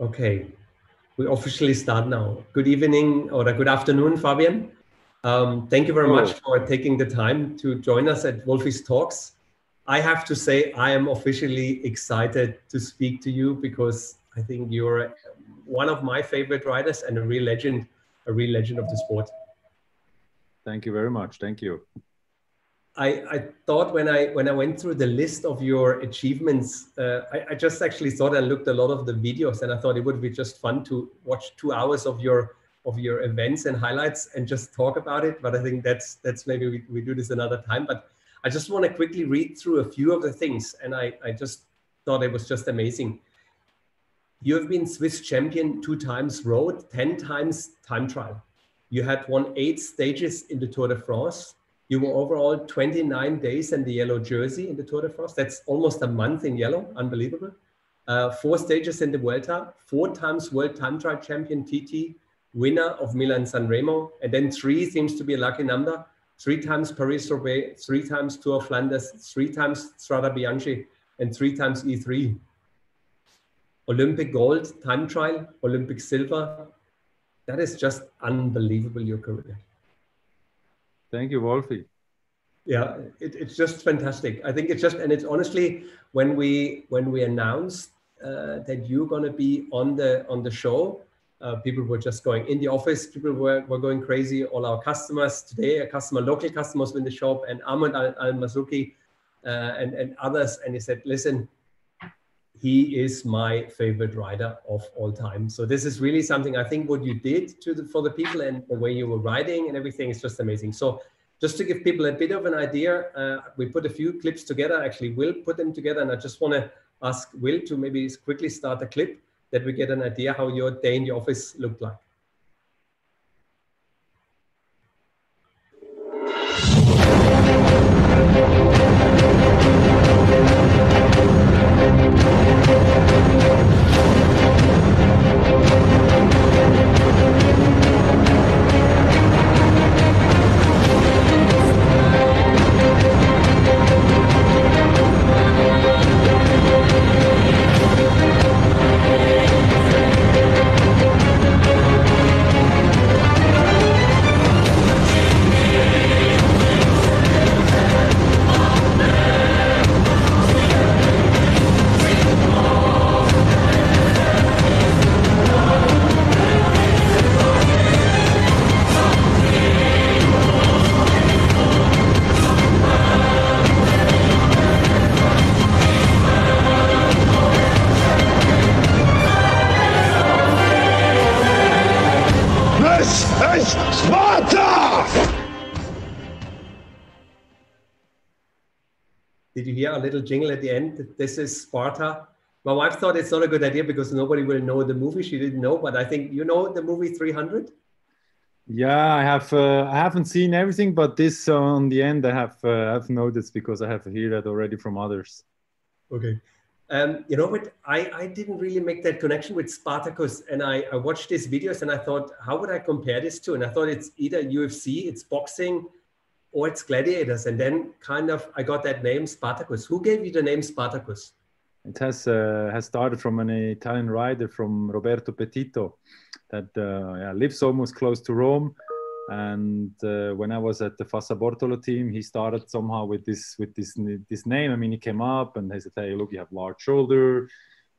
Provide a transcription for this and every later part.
Okay, we officially start now. Good evening or good afternoon, Fabian. Um, thank you very much for taking the time to join us at Wolfi's Talks. I have to say, I am officially excited to speak to you because I think you're one of my favorite riders and a real legend, a real legend of the sport. Thank you very much. Thank you. I, I thought when I when I went through the list of your achievements, uh, I, I, just actually thought I looked a lot of the videos, and I thought it would be just fun to watch two hours of your of your events and highlights and just talk about it. But I think that's that's maybe we, we do this another time. But I just want to quickly read through a few of the things, and I I just thought it was just amazing. You have been Swiss champion two times road, ten times time trial. You had won eight stages in the Tour de France you were overall 29 days in the yellow jersey in the Tour de France. That's almost a month in yellow. Unbelievable. Uh, four stages in the Vuelta, four times World Time Trial Champion TT, winner of Milan San Remo, and then three seems to be a lucky number. Three times Paris Roubaix, three times Tour of Flanders, three times Strade Bianche, and three times E3. Olympic gold, time trial, Olympic silver. That is just unbelievable, your career. Thank you, Wolfie. Yeah, it, it's just fantastic. I think it's just, and it's honestly when we when we announced uh, that you're to be on the on the show, uh, people were just going in the office. People were, were going crazy. All our customers today, a customer, local customers in the shop, and Ahmed Al, Masuki uh, and and others, and he said, "Listen, he is my favorite rider of all time. So this is really something I think what you did to the, for the people and the way you were riding and everything is just amazing. So just to give people a bit of an idea, uh, we put a few clips together. Actually, Will put them together, and I just want to ask Will to maybe quickly start a clip that we get an idea how your day in the office looked like. Little jingle at the end. This is Sparta. My wife thought it's not a good idea because nobody will know the movie. She didn't know, but I think you know the movie 300. Yeah, I have. Uh, I haven't seen everything, but this uh, on the end, I have. Uh, I've noticed because I have heard that already from others. Okay. Um, you know what? I, I didn't really make that connection with Spartacus, and I, I watched these videos and I thought, how would I compare this to? And I thought it's either UFC, it's boxing, or it's gladiators. And then kind of i got that name spartacus. Who gave you the name spartacus? It has uh, has started from an italian rider from roberto petito that uh, yeah, lives almost close to rome. And uh, when i was at the fassa bortolo team he started somehow with this with this this name. I mean he came up and he said hey look you have large shoulder.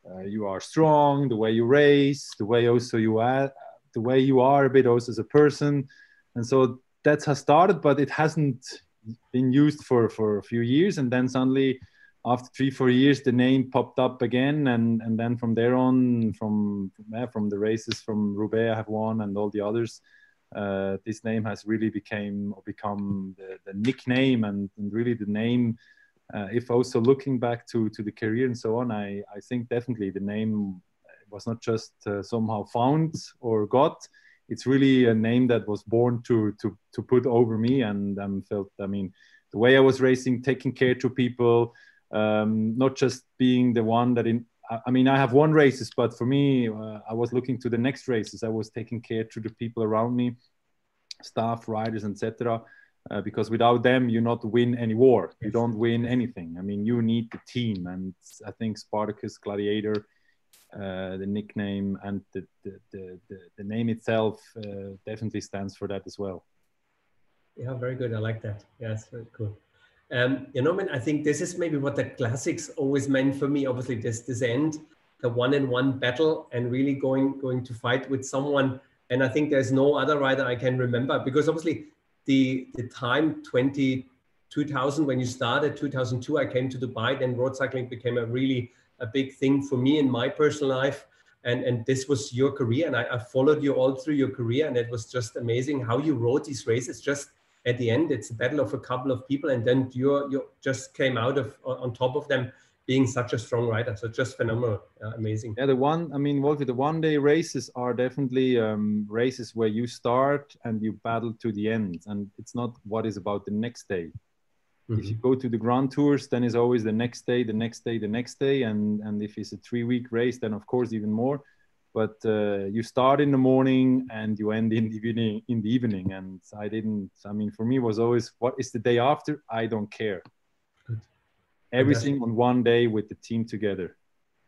Uh, you are strong. The way you race the way also you are the way you are a bit also as a person. And so that has started, but it hasn't been used for for a few years, and then suddenly after three four years the name popped up again. And and then from there on from yeah, from the races from Roubaix I have won and all the others uh, this name has really became or become the, the nickname and, and, really the name uh, if also looking back to to the career and so on I I think definitely the name was not just uh, somehow found or got it's really a name that was born to to to put over me. And um, felt i mean the way i was racing taking care to people um, not just being the one that in i mean i have won races but for me uh, i was looking to the next races. I was taking care to the people around me staff riders etc uh, because without them you not win any war. You don't win anything. I mean you need the team. And i think spartacus gladiator uh, the nickname and the, the, the, the, name itself uh, definitely stands for that as well. Yeah, very good. I like that. Yeah, it's very cool. Um, you know, man, I think this is maybe what the classics always meant for me. Obviously, this this end, the one-in-one battle, and really going going to fight with someone. And I think there's no other rider I can remember because obviously the the time 20 2000 when you started 2002 I came to Dubai. Then road cycling became a really a big thing for me in my personal life. And, and this was your career. And I, I followed you all through your career. And it was just amazing how you rode these races just at the end. It's a battle of a couple of people. And then you you just came out of on top of them being such a strong rider. So just phenomenal uh, amazing. Yeah the one i mean Wolfi, the one day races are definitely um, races where you start and you battle to the end. And it's not what is about the next day mm-hmm. if you go to the grand tours then it's always the next day the next day the next day and and if it's a three week race then of course even more. But uh, you start in the morning and you end in the evening in the evening. And i didn't i mean for me was always what is the day after? I don't care. Good. everything on one day with the team together.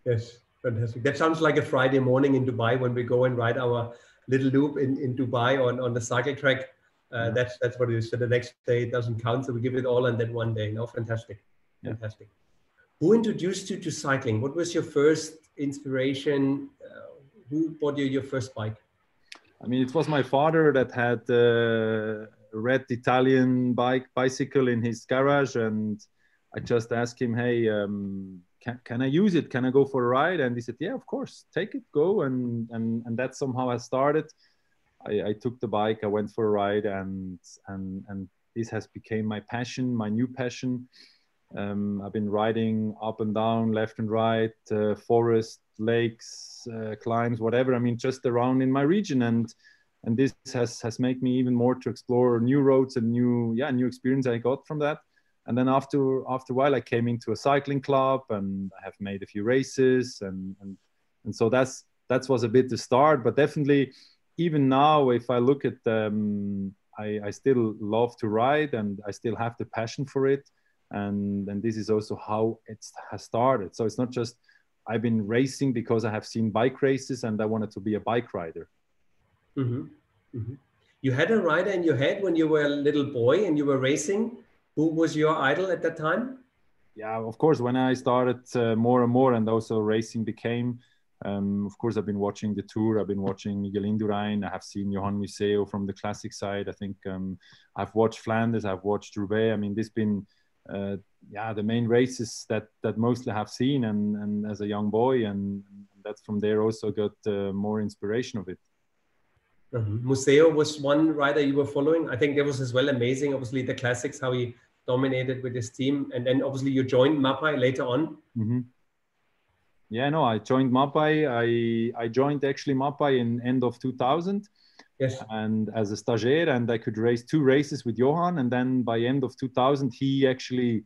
Yes fantastic. That sounds like a friday morning in dubai when we go and ride our little loop in, in dubai on, on the cycle track uh, that's that's what it is so the next day it doesn't count so we give it all on that one day no fantastic yeah. fantastic who introduced you to cycling what was your first inspiration uh, who bought you your first bike? I mean, it was my father that had a red Italian bike bicycle in his garage, and I just asked him, "Hey, um, can, can I use it? Can I go for a ride?" And he said, "Yeah, of course, take it, go." And and and that somehow has started. I, I took the bike, I went for a ride, and and and this has become my passion, my new passion. Um, I've been riding up and down, left and right, uh, forest, lakes, uh, climbs, whatever. I mean, just around in my region, and and this has has made me even more to explore new roads and new yeah new experience I got from that. And then after after a while, I came into a cycling club, and I have made a few races, and and and so that's that was a bit the start. But definitely, even now, if I look at um, I, I still love to ride, and I still have the passion for it. And and this is also how it has started. So it's not just i've been racing because i have seen bike races and i wanted to be a bike rider. Mm-hmm. Mm-hmm. you had a rider in your head when you were a little boy and you were racing. Who was your idol at that time? Yeah of course when i started uh, more and more and also racing became um, of course, I've been watching the tour. I've been watching Miguel Indurain. I have seen Johan Museeuw from the classic side. I think um, I've watched Flanders. I've watched Roubaix. I mean, this has been uh, yeah the main races that that mostly have seen and and as a young boy and, that's from there also got uh, more inspiration of it mm-hmm. Museeuw was one rider you were following. I think that was as well amazing. Obviously, the classics, how he dominated with his team. And then obviously you joined Mapei later on. Mm-hmm. Yeah, no, I joined Mapei. I, I joined actually Mapei in end of 2000. Yes. And as a stagiaire, and I could race two races with Johan. And then by end of 2000, he actually,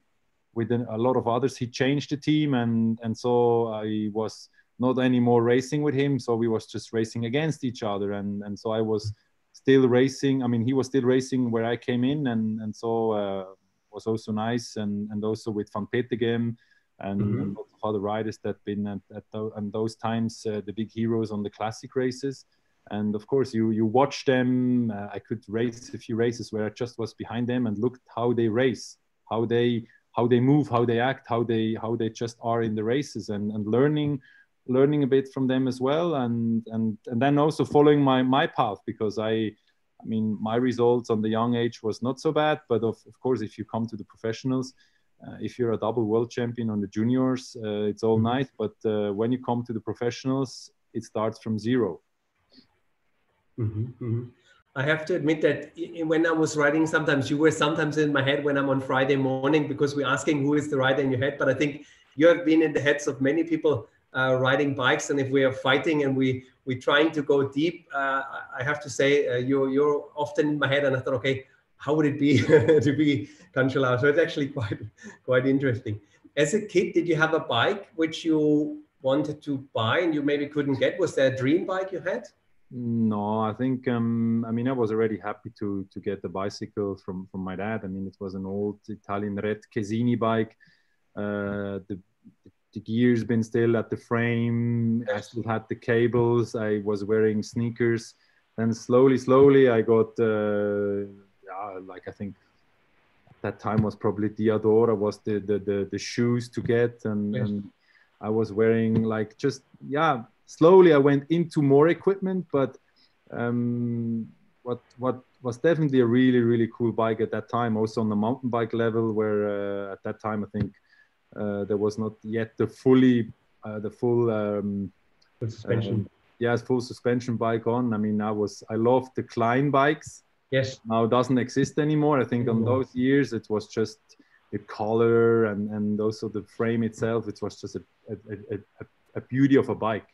with a lot of others, he changed the team, and and so I was not anymore racing with him. So we was just racing against each other, and and so I was still racing. I mean, he was still racing where I came in, and and so uh, was also nice, and and also with Van Petegem. And, mm-hmm. and lots of other riders that been at, at, th- and those times uh, the big heroes on the classic races. And of course you you watch them. Uh, i could race a few races where i just was behind them and looked how they race how they how they move how they act how they how they just are in the races and and learning learning a bit from them as well. And and and then also following my my path because i i mean my results on the young age was not so bad. But of, of course if you come to the professionals uh, if you're a double world champion on the juniors uh, it's all mm-hmm. nice but uh, when you come to the professionals it starts from zero Mm-hmm, mm-hmm. I have to admit that when I was writing, sometimes you were sometimes in my head when I'm on Friday morning because we're asking who is the rider in your head. But I think you have been in the heads of many people uh, riding bikes, and if we are fighting and we we're trying to go deep, uh, I have to say uh, you're you're often in my head. And I thought, okay, how would it be to be Cancellara? So it's actually quite quite interesting. As a kid, did you have a bike which you wanted to buy and you maybe couldn't get? Was there a dream bike you had? No, I think um, I mean I was already happy to to get the bicycle from from my dad. I mean it was an old Italian red Casini bike. Uh, the, the gears been still at the frame. I still had the cables. I was wearing sneakers. And slowly, slowly, I got, uh, yeah, like I think that time was probably Diadora was the the the, the shoes to get, and, yes. and I was wearing like just yeah. Slowly, I went into more equipment, but um, what what was definitely a really really cool bike at that time. Also on the mountain bike level, where uh, at that time I think uh, there was not yet the fully uh, the full um, suspension. Um, yes, full suspension bike on. I mean, I was I loved the Klein bikes. Yes. Now it doesn't exist anymore. I think on those years it was just the color and and also the frame itself. It was just a a, a, a beauty of a bike.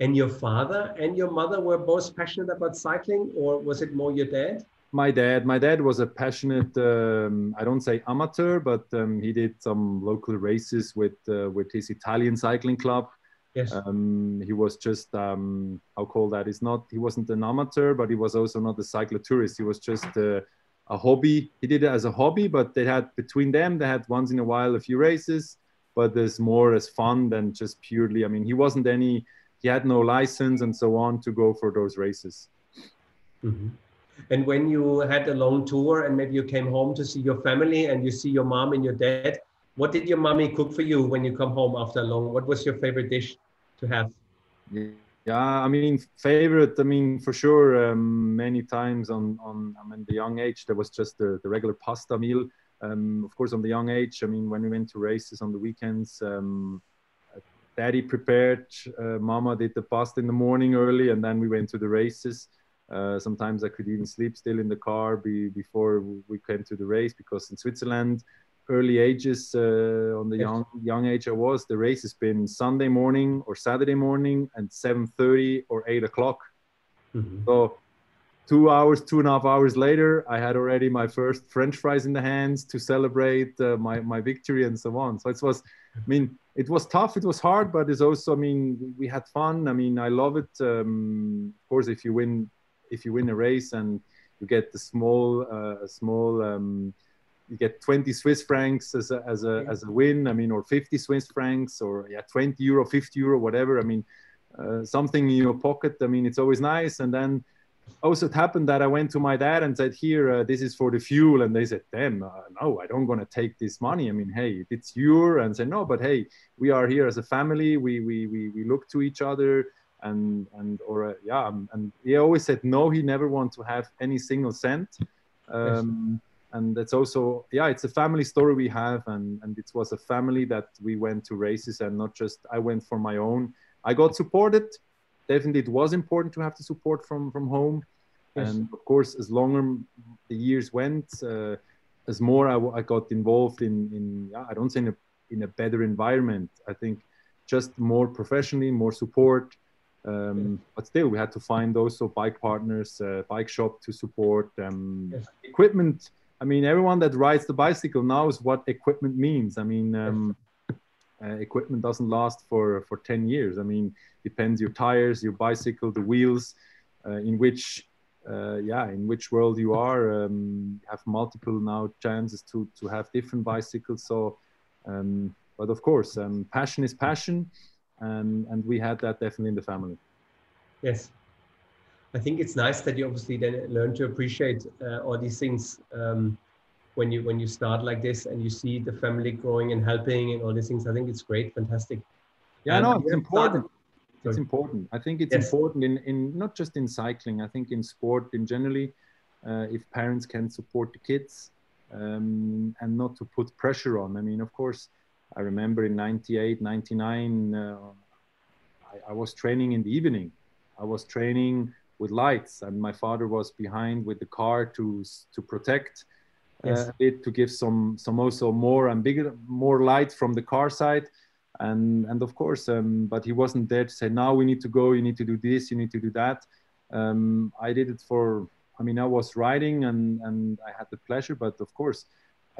And your father and your mother were both passionate about cycling, or was it more your dad? My dad. My dad was a passionate. Um, I don't say amateur, but um, he did some local races with uh, with his Italian cycling club. Yes. Um, he was just um, how call that? He's not. He wasn't an amateur, but he was also not a cyclotourist. He was just uh, a hobby. He did it as a hobby, but they had between them they had once in a while a few races, but there's more as fun than just purely. I mean, he wasn't any. He had no license and so on to go for those races. Mm-hmm. And when you had a long tour and maybe you came home to see your family and you see your mom and your dad, what did your mommy cook for you when you come home after a long? What was your favorite dish to have? Yeah, I mean, favorite. I mean, for sure. Um, many times on on I mean the young age, there was just the, the regular pasta meal. Um, of course, on the young age, I mean, when we went to races on the weekends, um, daddy prepared, uh, mama did the pasta in the morning early, and then we went to the races. Uh, sometimes I could even sleep still in the car be, before we came to the race because in Switzerland, early ages uh, on the young young age I was, the race has been Sunday morning or Saturday morning and 7:30 or 8 o'clock. Mm-hmm. So two hours, two and a half hours later, I had already my first French fries in the hands to celebrate uh, my my victory and so on. So it was, I mean, it was tough, it was hard, but it's also, I mean, we had fun. I mean, I love it. Um, of course, if you win, if you win a race and you get the small, uh, small. Um, you get 20 Swiss francs as a, as a, as a win. I mean, or 50 Swiss francs or yeah, 20 euro, 50 euro, whatever. I mean, uh, something in your pocket. I mean, it's always nice. And then also it happened that I went to my dad and said, here, uh, this is for the fuel. And they said, damn, uh, no, I don't going to take this money. I mean, hey, it's your, and said, no, but hey, we are here as a family. We, we, we, we look to each other and, and, or uh, yeah. And he always said, no, he never want to have any single cent. Um, yes and that's also yeah it's a family story we have and and it was a family that we went to races and not just i went for my own. I got supported. Definitely it was important to have the support from from home. Yes. and of course as longer the years went uh, as more I, I, got involved in in yeah, i don't say in a, in a better environment. I think just more professionally more support. Um, but still we had to find also bike partners uh, bike shop to support um, yes. equipment I mean, everyone that rides the bicycle knows what equipment means. I mean, um, uh, equipment doesn't last for for 10 years. I mean, depends your tires, your bicycle, the wheels, uh, in which uh, yeah, in which world you are. Um, you have multiple now chances to to have different bicycles. So, um, but of course, um, passion is passion, and and we had that definitely in the family. Yes. I think it's nice that you obviously then learn to appreciate uh, all these things um, when you when you start like this and you see the family growing and helping and all these things. I think it's great, fantastic. Yeah, no, it's important. It's important. I think it's yes. important in, in not just in cycling. I think in sport in generally, uh, if parents can support the kids um, and not to put pressure on. I mean, of course, I remember in 98, 99, uh, I, I was training in the evening. I was training with lights, and my father was behind with the car to to protect uh, it, to give some some also more and bigger more light from the car side, and and of course, um, but he wasn't there to say now we need to go, you need to do this, you need to do that. Um, I did it for. I mean, I was riding and and I had the pleasure, but of course,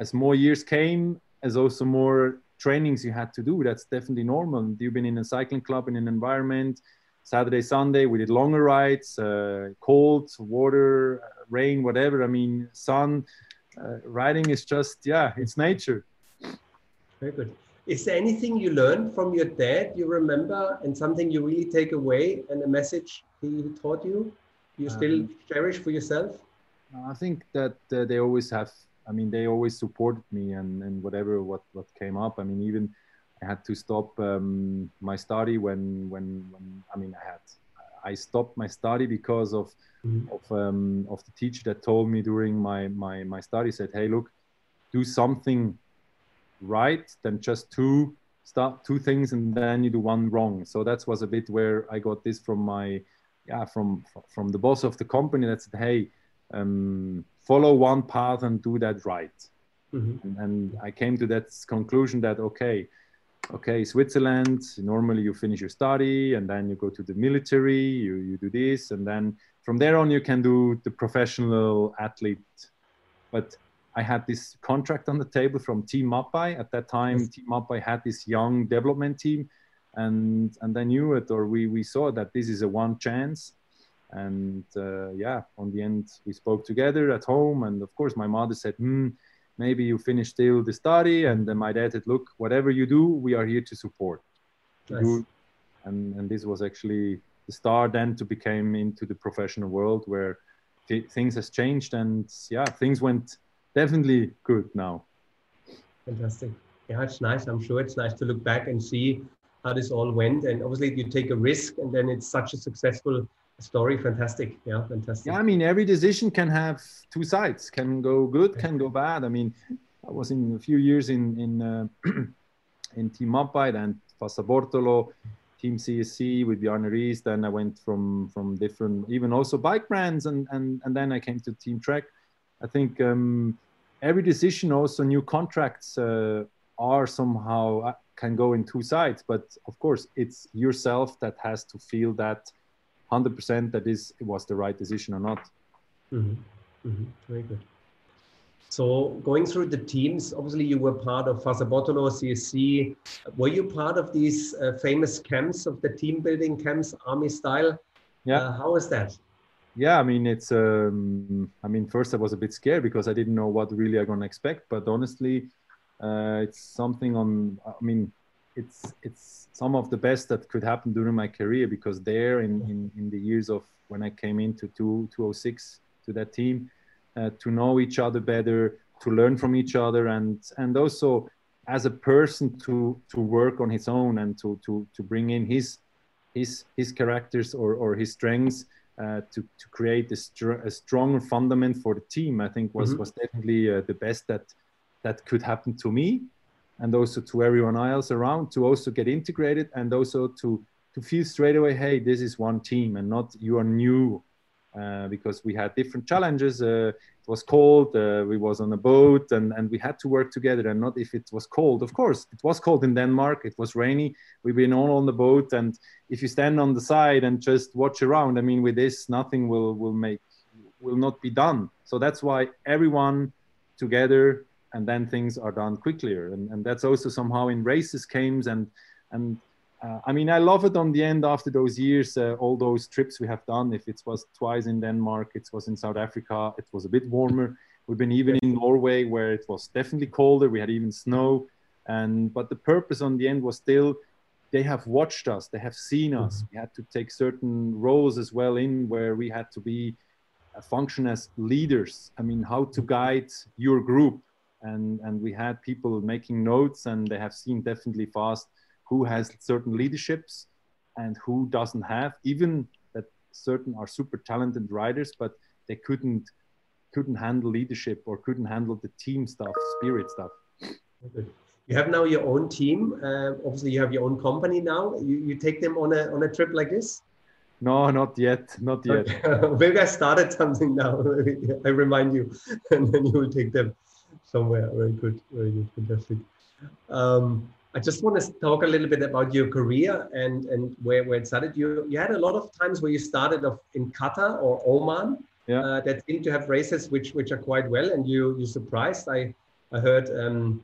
as more years came, as also more trainings you had to do, that's definitely normal. You've been in a cycling club in an environment Saturday, Sunday, we did longer rides, uh, cold, water, rain, whatever. I mean, sun. Uh, riding is just, yeah, it's nature. Very good. is there anything you learned from your dad you remember and something you really take away and a message he taught you you still um, cherish for yourself i think that uh, they always have i mean they always supported me and, and whatever what what came up i mean even i had to stop um, my study when when when i mean i had i stopped my study because of mm-hmm. of um, of the teacher that told me during my my my study said hey look do something right than just two start two things and then you do one wrong so that was a bit where i got this from my yeah from from the boss of the company that said hey um, follow one path and do that right mm-hmm. and, and, i came to that conclusion that okay okay switzerland normally you finish your study and then you go to the military you, you do this and then from there on you can do the professional athlete but I had this contract on the table from Team Mapei. At that time, yes. Team Mapei had this young development team, and and I knew it, or we we saw that this is a one chance. And uh, yeah, on the end, we spoke together at home, and of course, my mother said, hmm, maybe you finish still the study, and then my dad said, look, whatever you do, we are here to support. Nice. And and this was actually the start then to become into the professional world where things has changed, and yeah, things went definitely good now. Fantastic. Yeah, it's nice. I'm sure it's nice to look back and see how this all went. And obviously, you take a risk, and then it's such a successful story. Fantastic. Yeah, fantastic. Yeah, I mean, every decision can have two sides. Can go good, can go bad. I mean, I was in a few years in in uh, in Team Mapei and Fassa Bortolo, Team CSC with Bjarne Riis. Then I went from from different, even also bike brands, and and and then I came to Team Trek. I think um, every decision, also new contracts, uh, are somehow uh, can go in two sides. But of course, it's yourself that has to feel that 100% that is it was the right decision or not. Mm-hmm. Mm-hmm. Very good. So going through the teams, obviously you were part of Fassa Bortolo, CSC. Were you part of these uh, famous camps of the team building camps, army style? Yeah. Uh, how was that? yeah i mean it's um, i mean first i was a bit scared because i didn't know what really i'm gonna expect but honestly uh, it's something on i mean it's it's some of the best that could happen during my career because there in in, in the years of when i came into two, 206 to that team uh, to know each other better to learn from each other and and also as a person to to work on his own and to to to bring in his his his characters or or his strengths uh, to, to create a, str- a stronger fundament for the team, I think was, mm-hmm. was definitely uh, the best that that could happen to me, and also to everyone else around to also get integrated and also to to feel straight away, hey, this is one team and not you are new, uh, because we had different challenges. Uh, it was cold. Uh, we was on a boat, and and we had to work together. And not if it was cold. Of course, it was cold in Denmark. It was rainy. We've been all on the boat, and if you stand on the side and just watch around, I mean, with this, nothing will will make will not be done. So that's why everyone together, and then things are done quicker. And and that's also somehow in races, games, and and uh, I mean, I love it on the end after those years, uh, all those trips we have done. If it was twice in Denmark, it was in South Africa, it was a bit warmer. We've been even in Norway where it was definitely colder. We had even snow. And but the purpose on the end was still they have watched us, they have seen us. Mm-hmm. We had to take certain roles as well in where we had to be uh, function as leaders. I mean, how to guide your group. And, and we had people making notes and they have seen definitely fast who has certain leaderships and who doesn't have. Even that certain are super talented riders but they couldn't couldn't handle leadership or couldn't handle the team stuff spirit stuff. Okay. you have now your own team uh, obviously you have your own company now. You, you take them on a on a trip like this? No not yet not yet. Maybe i started something now. I remind you and then you will take them somewhere very good very good fantastic um, I just want to talk a little bit about your career and, and where, where it started. You, you had a lot of times where you started off in Qatar or Oman yeah. uh, that seem to have races which, which are quite well, and you, you surprised. I, I heard um,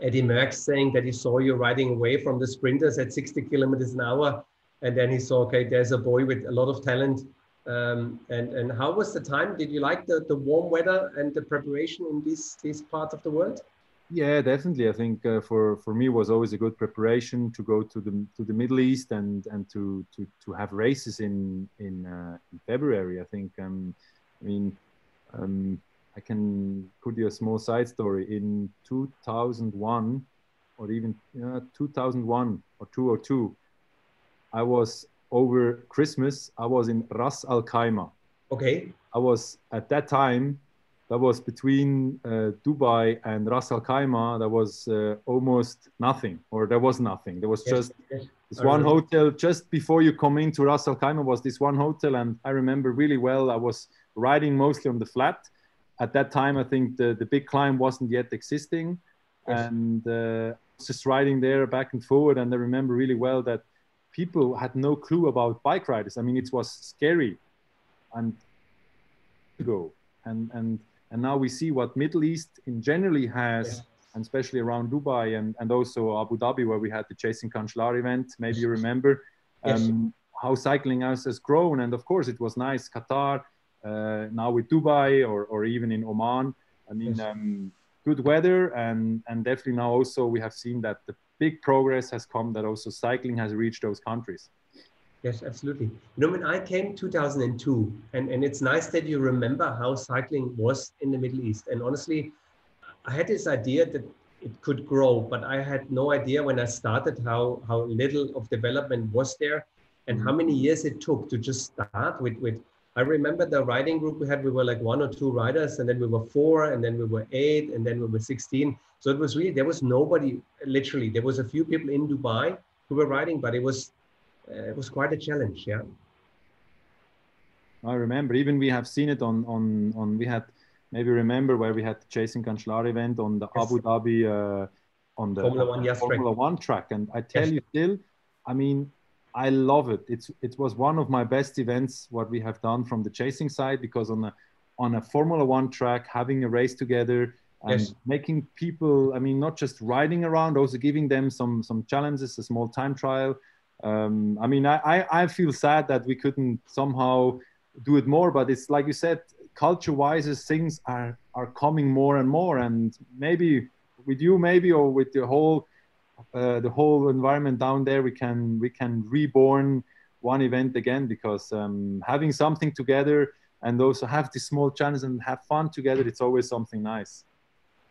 Eddie Merckx saying that he saw you riding away from the sprinters at 60 kilometers an hour, and then he saw, okay, there's a boy with a lot of talent. Um, and, and how was the time? Did you like the, the warm weather and the preparation in these, these parts of the world? Yeah, definitely. I think uh, for for me was always a good preparation to go to the to the Middle East and and to to to have races in in, uh, in February. I think. Um, I mean, um, I can put you a small side story. In 2001, or even uh, 2001 or 202, I was over Christmas. I was in Ras Al Khaimah. Okay. I was at that time that was between uh, Dubai and Ras Al Khaimah. There was uh, almost nothing, or there was nothing. There was yes, just yes. this one hotel just before you come into Ras Al Khaimah was this one hotel, and I remember really well. I was riding mostly on the flat. At that time, I think the, the big climb wasn't yet existing, yes. and uh, just riding there back and forward. And I remember really well that people had no clue about bike riders. I mean, it was scary, and go and and and now we see what Middle East in generally has, yeah. and especially around Dubai and, and also Abu Dhabi, where we had the Chasing Cancellara event. Maybe you remember yes. um, how cycling has, has grown. And of course, it was nice. Qatar, uh, now with Dubai or, or even in Oman. I mean, yes. um, good weather. And, and definitely now also we have seen that the big progress has come that also cycling has reached those countries. Yes, absolutely. You know, when I came 2002, and, and it's nice that you remember how cycling was in the Middle East. And honestly, I had this idea that it could grow, but I had no idea when I started how, how little of development was there and how many years it took to just start with, with I remember the riding group we had, we were like one or two riders, and then we were four, and then we were eight, and then we were 16. So it was really, there was nobody, literally, there was a few people in Dubai who were riding, but it was uh, it was quite a challenge. Yeah. I remember even we have seen it on on on we had maybe remember where we had the Chasing Cancellara event on the yes. Abu Dhabi uh, on the Formula One, yes, Formula track. One track, and I tell yes. you still, I mean, I love it. It's it was one of my best events what we have done from the chasing side because on a on a Formula One track, having a race together and yes. making people, I mean, not just riding around, also giving them some some challenges, a small time trial um, I mean, I, I, I feel sad that we couldn't somehow do it more, but it's like you said, culture-wise, things are are coming more and more, and maybe with you, maybe or with the whole uh, the whole environment down there, we can we can reborn one event again because um, having something together and also have these small challenges and have fun together, it's always something nice.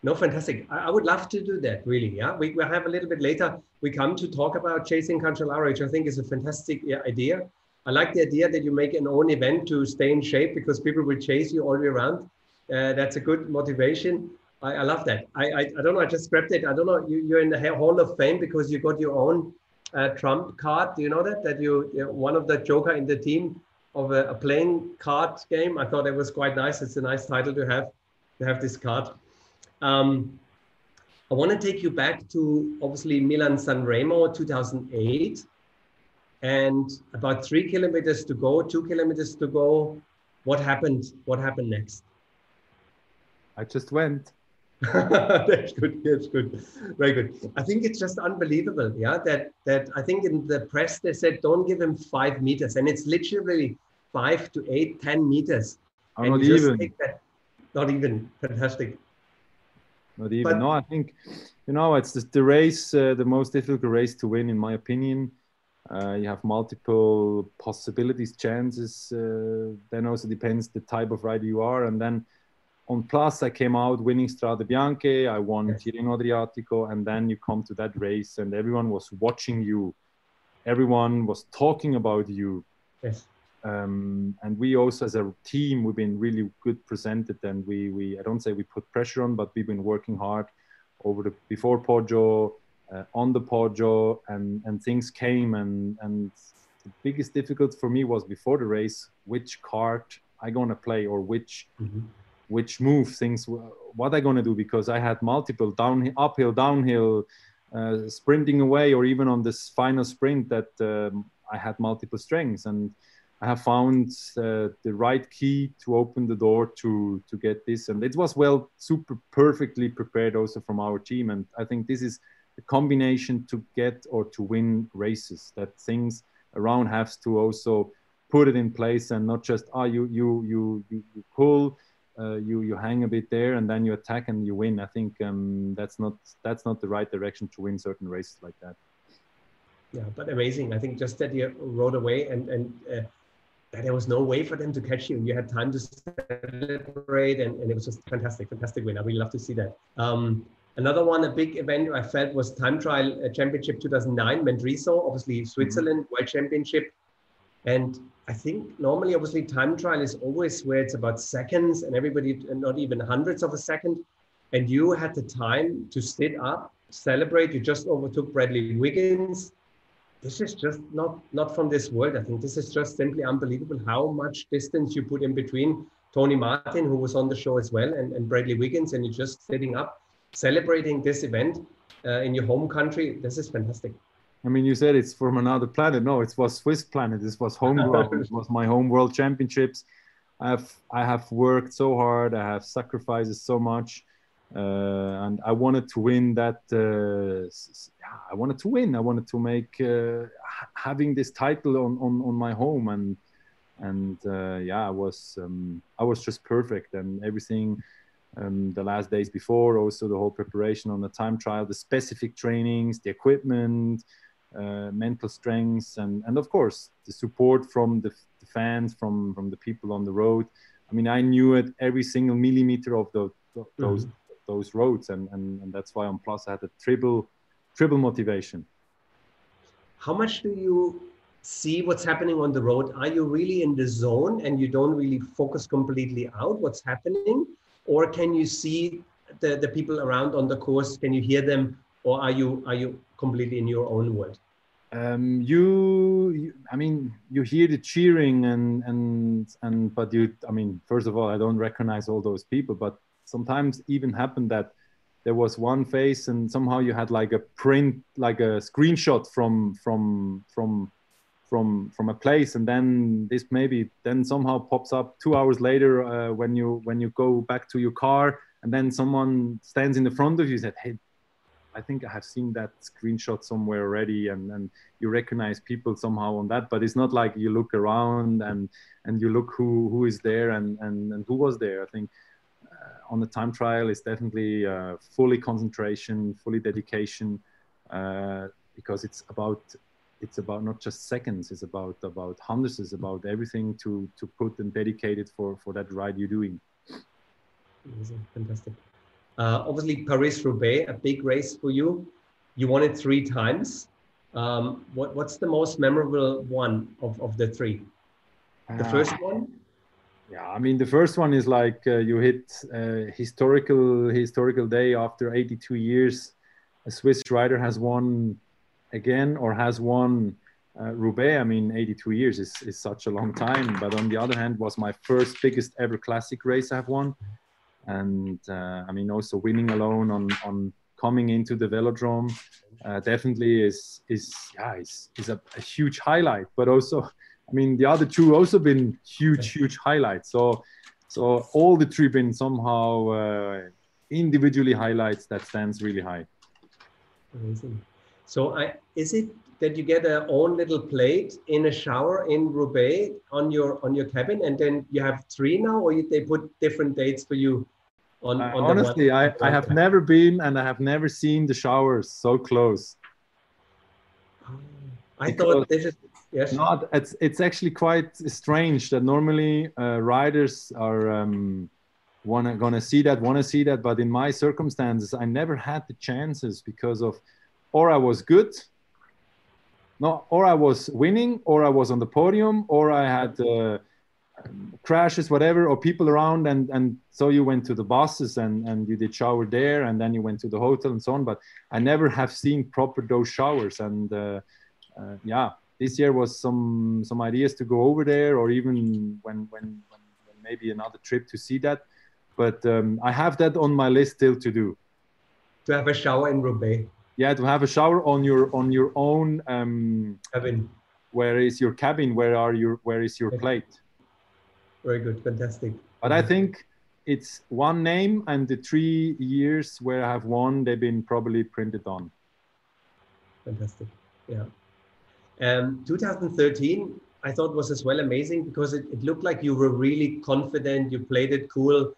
No, fantastic. I, I, would love to do that, really. Yeah, we, we have a little bit later. We come to talk about chasing Cancellara, which I think is a fantastic idea. I like the idea that you make an own event to stay in shape because people will chase you all the way around. Uh, that's a good motivation. I, I love that. I, I, I, don't know. I just grabbed it. I don't know. You, you're in the Hall of Fame because you got your own uh, Trump card. Do you know that? That you, you're one of the Joker in the team of a, a playing card game. I thought it was quite nice. It's a nice title to have to have this card. Um, I want to take you back to obviously Milan San Remo 2008 and about three kilometers to go, two kilometers to go. What happened? What happened next? I just went. that's good. That's good. Very good. I think it's just unbelievable. Yeah, that that I think in the press they said don't give him five meters, and it's literally five to eight, ten meters. and not even. That, not even. Fantastic not even. But, no, I think you know it's the, the race, uh, the most difficult race to win, in my opinion. Uh, you have multiple possibilities, chances. Uh, then also depends the type of rider you are, and then on plus I came out winning Strade Bianche. I won yes. Tirreno Adriatico, and then you come to that race, and everyone was watching you. Everyone was talking about you. Yes. Um, and we also as a team we've been really good presented and we we i don't say we put pressure on but we've been working hard over the before poggio uh, on the poggio and and things came and and the biggest difficulty for me was before the race which card i gonna play or which mm-hmm. which move things what i gonna do because i had multiple downhill, uphill downhill uh, sprinting away or even on this final sprint that um, i had multiple strengths and I have found uh, the right key to open the door to to get this, and it was well super perfectly prepared also from our team. And I think this is a combination to get or to win races. That things around have to also put it in place and not just ah you you you you, you cool uh, you you hang a bit there and then you attack and you win. I think um, that's not that's not the right direction to win certain races like that. Yeah, but amazing. I think just that you rode away and and uh, that there was no way for them to catch you. And you had time to celebrate, and, and it was just fantastic, fantastic win. I really love to see that. Um, another one, a big event I felt was Time Trial uh, Championship 2009, Mendrisio, obviously Switzerland mm-hmm. World Championship. And I think normally, obviously, time trial is always where it's about seconds and everybody, not even hundreds of a second. And you had the time to sit up, celebrate. You just overtook Bradley Wiggins. This is just not not from this world. I think this is just simply unbelievable how much distance you put in between Tony Martin, who was on the show as well, and, and Bradley Wiggins, and you're just sitting up, celebrating this event uh, in your home country. This is fantastic. I mean, you said it's from another planet. No, it was Swiss planet. This was homegrown. it was my home world championships. I have I have worked so hard. I have sacrificed so much, uh, and I wanted to win that. Uh, I wanted to win. I wanted to make uh, having this title on, on, on my home, and and uh, yeah, I was um, I was just perfect, and everything. Um, the last days before, also the whole preparation on the time trial, the specific trainings, the equipment, uh, mental strength, and and of course the support from the, the, fans, from from the people on the road. I mean, I knew it every single millimeter of the, those mm-hmm. Those roads, and, and and that's why on Plus I had a triple triple motivation. How much do you see what's happening on the road? Are you really in the zone and you don't really focus completely out what's happening, or can you see the the people around on the course? Can you hear them, or are you are you completely in your own world? um, you, you, i mean you hear the cheering and and and but you i mean first of all i don't recognize all those people but sometimes even happened that there was one face and somehow you had like a print like a screenshot from from from from from a place and then this maybe then somehow pops up two hours later uh, when you when you go back to your car and then someone stands in the front of you and said hey I think I have seen that screenshot somewhere already, and, and you recognize people somehow on that. But it's not like you look around and and you look who who is there and and, and who was there. I think on the time trial is definitely uh, fully concentration, fully dedication, uh, because it's about it's about not just seconds. It's about about hundreds. It's about everything to to put and dedicate it for for that ride you're doing. Amazing, fantastic. Uh, obviously, Paris Roubaix, a big race for you. You won it three times. Um, what, what's the most memorable one of, of the three? The uh, first one? Yeah, I mean the first one is like uh, you hit a historical historical day after 82 years. A Swiss rider has won again or has won uh, Roubaix. I mean, 82 years is, is such a long time. But on the other hand, was my first biggest ever classic race I've won and uh, I mean also winning alone on on coming into the velodrome uh, definitely is is yeah is, is a, a, huge highlight but also I mean the other two also been huge huge highlights. So so all the three been somehow uh, individually highlights that stands really high. Amazing. So I is it that you get a own little plate in a shower in Roubaix on your on your cabin and then you have three now or you, they put different dates for you on, uh, honestly, I, I have never been and I have never seen the showers so close. I because thought this is yes. Not it's it's actually quite strange that normally uh, riders are um, wanna gonna see that, wanna see that, but in my circumstances, I never had the chances because of, or I was good, no, or I was winning, or I was on the podium, or I had. Uh, crashes whatever or people around and and so you went to the buses and and you did shower there and then you went to the hotel and so on but i never have seen proper those showers and uh, uh, yeah this year was some some ideas to go over there or even when when, when, when maybe another trip to see that but um, i have that on my list still to do to have a shower in Roubaix. yeah to have a shower on your on your own um cabin where is your cabin where are your where is your plate very good, fantastic. But I think it's one name, and the three years where I have won, they've been probably printed on. Fantastic. Yeah. Um, 2013, I thought was as well amazing because it, it looked like you were really confident. You played it cool.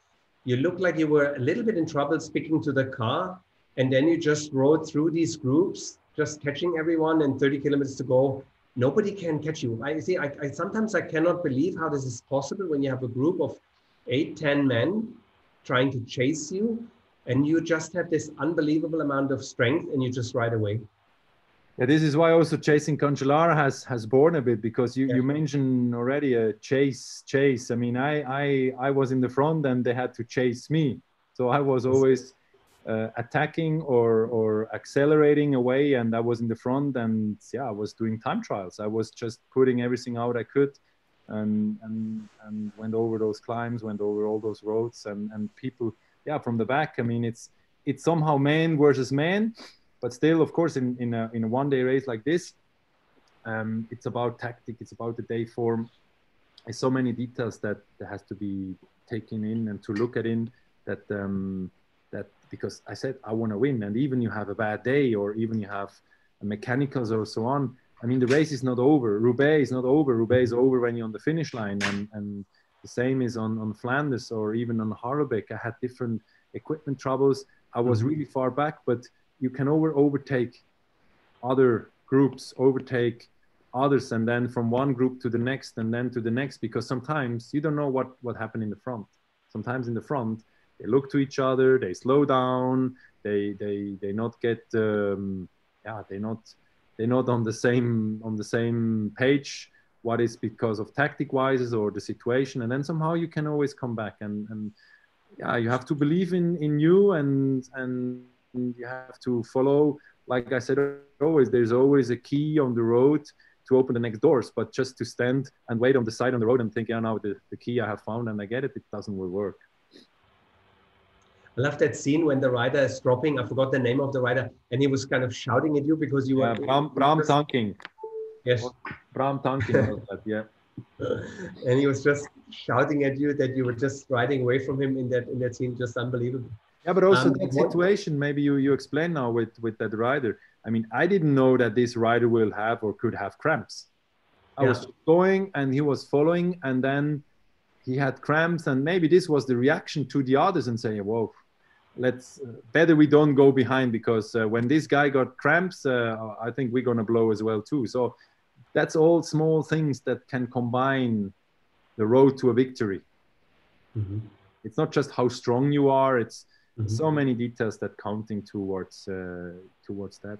you looked like you were a little bit in trouble speaking to the car, and then you just rode through these groups, just catching everyone and 30 kilometers to go. Nobody can catch you. I see. I, I sometimes I cannot believe how this is possible when you have a group of eight, ten men trying to chase you, and you just have this unbelievable amount of strength, and you just ride away. Yeah, this is why also chasing Cancellara has has borne a bit because you, yeah. you mentioned already a chase chase. I mean, I I I was in the front and they had to chase me, so I was always uh, attacking or or accelerating away, and I was in the front and yeah, I was doing time trials. I was just putting everything out I could, and and and went over those climbs, went over all those roads, and and people yeah from the back. I mean, it's it's somehow man versus man but still, of course, in, in, a, in a one day race like this, um, it's about tactic, it's about the day form. There's so many details that, has to be taken in and to look at in that um, that because I said I want to win, and even you have a bad day or even you have mechanicals or so on. I mean, the race is not over. Roubaix is not over. Roubaix is over when you're on the finish line, and and the same is on on Flanders or even on Harelbeke. I had different equipment troubles. I was mm-hmm. really far back, but you can over overtake other groups, overtake others, and then from one group to the next, and then to the next, because sometimes you don't know what what happened in the front. Sometimes in the front, they look to each other, they slow down, they they they not get um, yeah they not they're not on the same on the same page what is because of tactic wise or the situation and then somehow you can always come back and and yeah you have to believe in in you and and you have to follow like i said always there's always a key on the road to open the next doors but just to stand and wait on the side on the road and think yeah now the, the key i have found and i get it it doesn't will work I love that scene when the rider is dropping. I forgot the name of the rider, and he was kind of shouting at you because you yeah, were. Bram, Bram Tankink. Yes. Bram Tankink yeah. and he was just shouting at you that you were just riding away from him in that in that scene, just unbelievable. Yeah, but also um, that situation, maybe you, you explain now with, with that rider. I mean, I didn't know that this rider will have or could have cramps. I yeah. was going and he was following, and then he had cramps, and maybe this was the reaction to the others and saying, "Whoa, let's uh, better we don't go behind because uh, when this guy got cramps, uh, I think we're gonna blow as well too." So that's all small things that can combine the road to a victory. Mm-hmm. It's not just how strong you are; it's mm-hmm. so many details that counting towards uh, towards that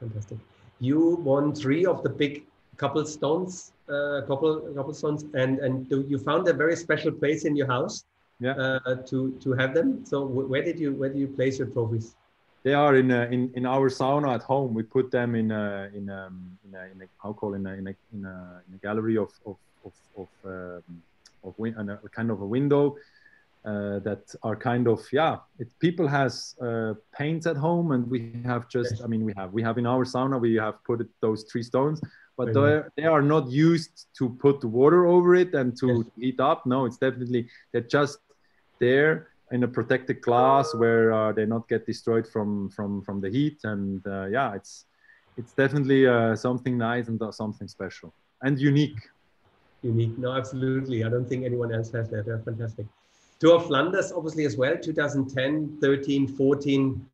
fantastic you won three of the big couple stones uh, couple couple stones and and you found a very special place in your house yeah. Uh, to to have them so where did you where do you place your trophies they are in a, in in our sauna at home. We put them in a in a, in a, in a how call in a, in a in a in a gallery of of of of, um, of win- a kind of a window uh, that are kind of yeah it, people has uh, paints at home and we have just i mean we have we have in our sauna we have put it, those three stones but they are not used to put water over it and to yes. heat up. No it's definitely they're just there in a protected glass where uh, they not get destroyed from from from the heat. And uh, yeah it's it's definitely uh, something nice and something special and unique. Unique. No absolutely. I don't think anyone else has that. They're fantastic Tour of Flanders, obviously, as well, 2010, 13, 14.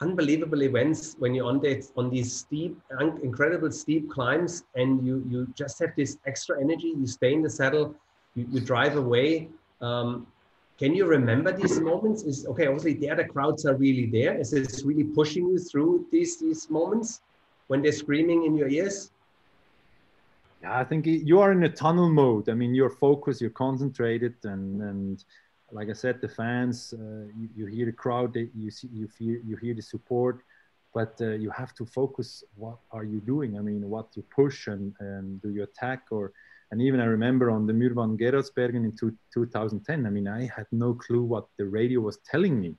Unbelievable events when you're on, that, on these steep, incredible steep climbs, and you, you just have this extra energy. You stay in the saddle, you, you drive away. Um, can you remember these moments? Is okay, obviously, there the crowds are really there. Is this really pushing you through these, these moments when they're screaming in your ears? Yeah, I think you are in a tunnel mode. I mean, you're focused, you're concentrated, and and like I said, the fans, uh, you, you, hear the crowd, you see, you feel, you hear the support, but uh, you have to focus. What are you doing? I mean, what you push and, and do you attack or, and even I remember on the Muur van Geraardsbergen in two, 2010, I mean, I had no clue what the radio was telling me.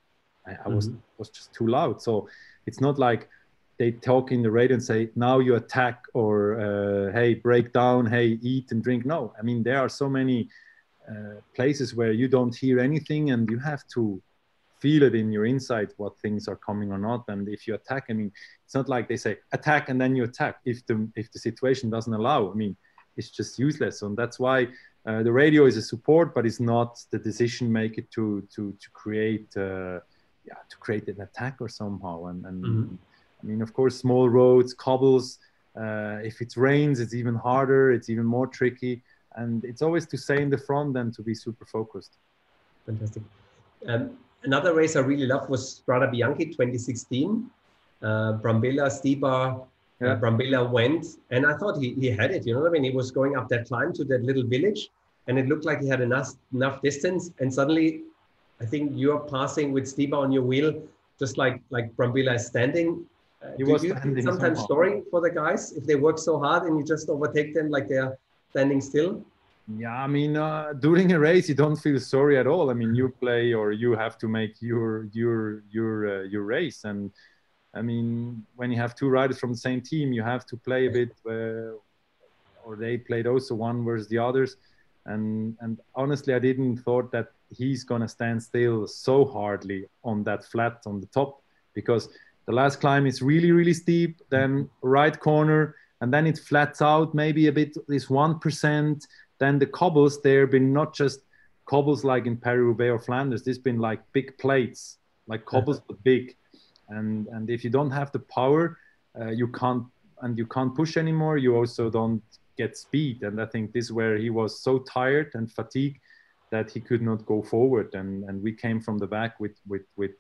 I, I was, mm-hmm. was just too loud. So it's not like they talk in the radio and say, now you attack or, uh, hey, break down, hey, eat and drink. No, I mean, there are so many, places where you don't hear anything and you have to feel it in your inside what things are coming or not and if you attack i mean it's not like they say attack and then you attack if the if the situation doesn't allow i mean it's just useless and that's why uh, the radio is a support, but it's not the decision maker to to to create uh, yeah to create an attack or somehow. And, and mm-hmm. I mean, of course, small roads, cobbles. Uh, if it rains, it's even harder. It's even more tricky, and it's always to stay in the front and to be super focused. Fantastic. Um, another race I really loved was Strade Bianche 2016. Uh, Brambilla, Stybar, yeah. Uh, Brambilla went, and I thought he, he had it. You know what I mean? He was going up that climb to that little village, and it looked like he had enough enough distance. And suddenly, I think you're passing with Stybar on your wheel, just like like Brambilla is standing. Uh, he was you standing sometimes somehow. story for the guys if they work so hard and you just overtake them like they're standing still? Yeah, I mean, uh, during a race, you don't feel sorry at all. I mean, you play or you have to make your your your uh, your race, and I mean, when you have two riders from the same team, you have to play a bit, uh, or they played also one versus the others. And and honestly, I didn't thought that he's gonna stand still so hardly on that flat on the top because the last climb is really really steep. Then right corner, and then it flats out maybe a bit. This one percent. Then the cobbles there been not just cobbles like in Paris Roubaix or Flanders. This been like big plates, like cobbles but big and and if you don't have the power uh, you can't and you can't push anymore you also don't get speed and i think this is where he was so tired and fatigued that he could not go forward and and we came from the back with with with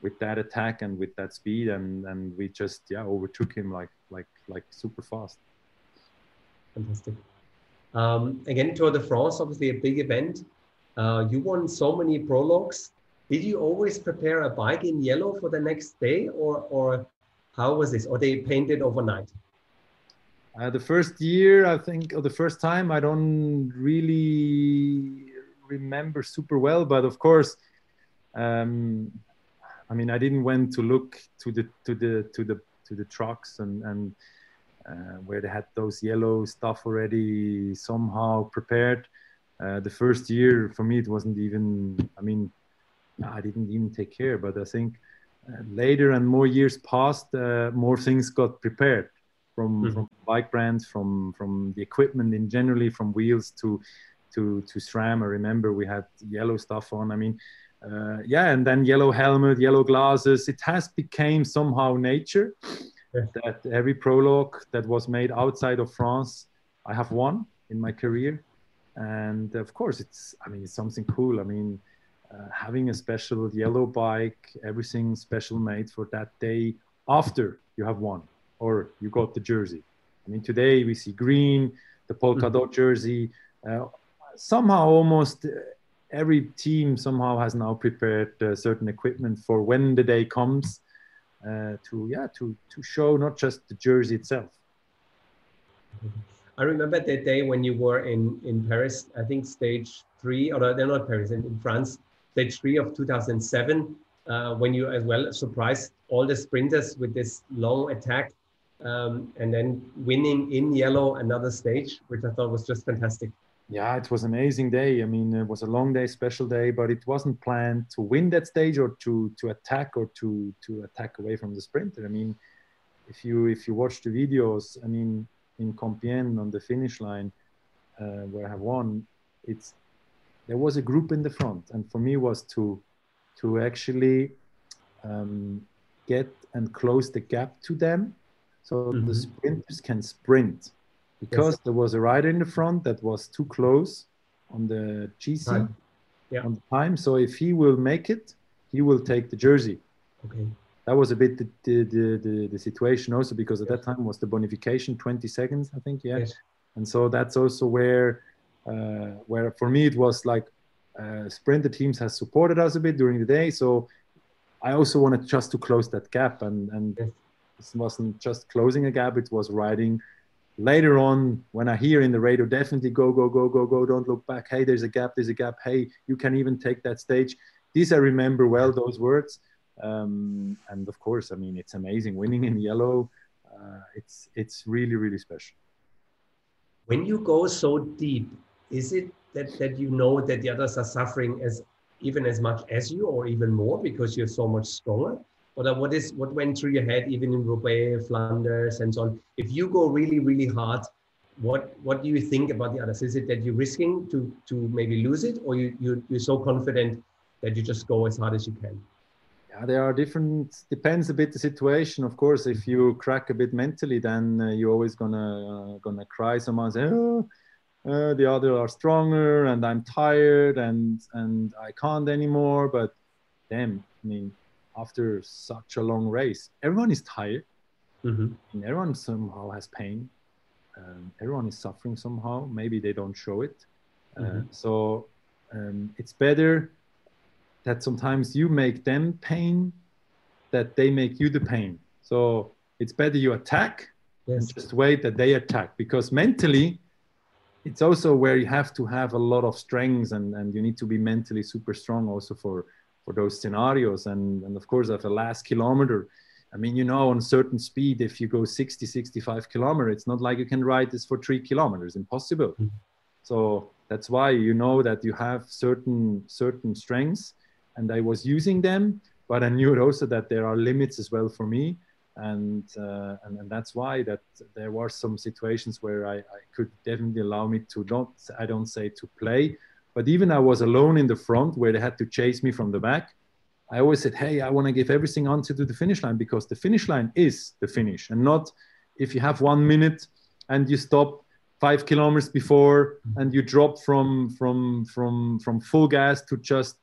with that attack and with that speed and and we just yeah overtook him like like like super fast. Fantastic. Um, again tour de france obviously a big event. Uh, you won so many prologues. Did you always prepare a bike in yellow for the next day or or how was this? Or they painted overnight? Uh, the first year i think or the first time i don't really remember super well but of course um, i mean i didn't went to look to the to the to the to the trucks and and uh, where they had those yellow stuff already somehow prepared uh, the first year for me it wasn't even i mean I didn't even take care. But I think uh, later and more years passed, uh, more things got prepared from, mm-hmm. from bike brands, from from the equipment in generally, from wheels to to to SRAM. I remember we had yellow stuff on. I mean, uh, yeah, and then yellow helmet, yellow glasses. It has become somehow nature yeah. that every prologue that was made outside of France, I have won in my career, and of course, it's. I mean, it's something cool. I mean uh, having a special yellow bike, everything special made for that day after you have won or you got the jersey. I mean, today we see green, the polka mm-hmm. dot jersey. Uh, somehow, almost uh, every team somehow has now prepared uh, certain equipment for when the day comes uh, to yeah to to show not just the jersey itself. I remember that day when you were in in Paris. I think stage three, or they're not Paris in, in France stage three of 2007, uh, when you as well surprised all the sprinters with this long attack um, and then winning in yellow another stage, which I thought was just fantastic. Yeah, it was an amazing day. I mean, it was a long day, special day, but it wasn't planned to win that stage or to to attack or to to attack away from the sprinter. I mean, if you if you watch the videos, I mean, in Compiègne on the finish line uh, where I have won, it's there was a group in the front, and for me was to to actually um, get and close the gap to them, so mm-hmm. the sprinters can sprint. Because yes. there was a rider in the front that was too close on the GC time. Yeah. on the time. So if he will make it, he will take the jersey. Okay. That was a bit the, the, the, the situation also because at yes. that time was the bonification 20 seconds, I think. Yeah. Yes. And so that's also where uh, where for me it was like uh, sprinter teams has supported us a bit during the day. So I also wanted just to close that gap, and and it wasn't just closing a gap; it was riding. Later on, when I hear in the radio, definitely go, go, go, go, go, don't look back. Hey, there's a gap, there's a gap. Hey, you can even take that stage. These I remember well, those words. Um, and of course, I mean, it's amazing winning in yellow. Uh, it's it's really really special. When you go so deep is it that, that you know that the others are suffering as even as much as you or even more because you're so much stronger? Or what is what went through your head even in Roubaix, Flanders, and so on? If you go really, really hard, what what do you think about the others? Is it that you're risking to to maybe lose it, or you, you you're so confident that you just go as hard as you can? Yeah, there are different. Depends a bit the situation. Of course, if you crack a bit mentally, then uh, you're always gonna uh, gonna cry. Someone say, "Oh, uh, the other are stronger, and I'm tired, and and I can't anymore." But damn, I mean, after such a long race, everyone is tired. Mm-hmm. And everyone somehow has pain. Um, everyone is suffering somehow. Maybe they don't show it. Uh, mm-hmm. so um, it's better that sometimes you make them pain, that they make you the pain. So it's better you attack yes. and just wait that they attack because mentally it's also where you have to have a lot of strengths and, and you need to be mentally super strong also for for those scenarios. And and of course at the last kilometer i mean you know on certain speed if you go 60 65 kilometers it's not like you can ride this for three kilometers. Impossible. Mm-hmm. so that's why you know that you have certain certain strengths and i was using them but i knew also that there are limits as well for me. And, uh, and, and that's why that there were some situations where I, I could definitely allow me to not I don't say to play, but even I was alone in the front where they had to chase me from the back. I always said, hey, I want to give everything on to the finish line because the finish line is the finish, and not if you have one minute and you stop five kilometers before and you drop from from from from full gas to just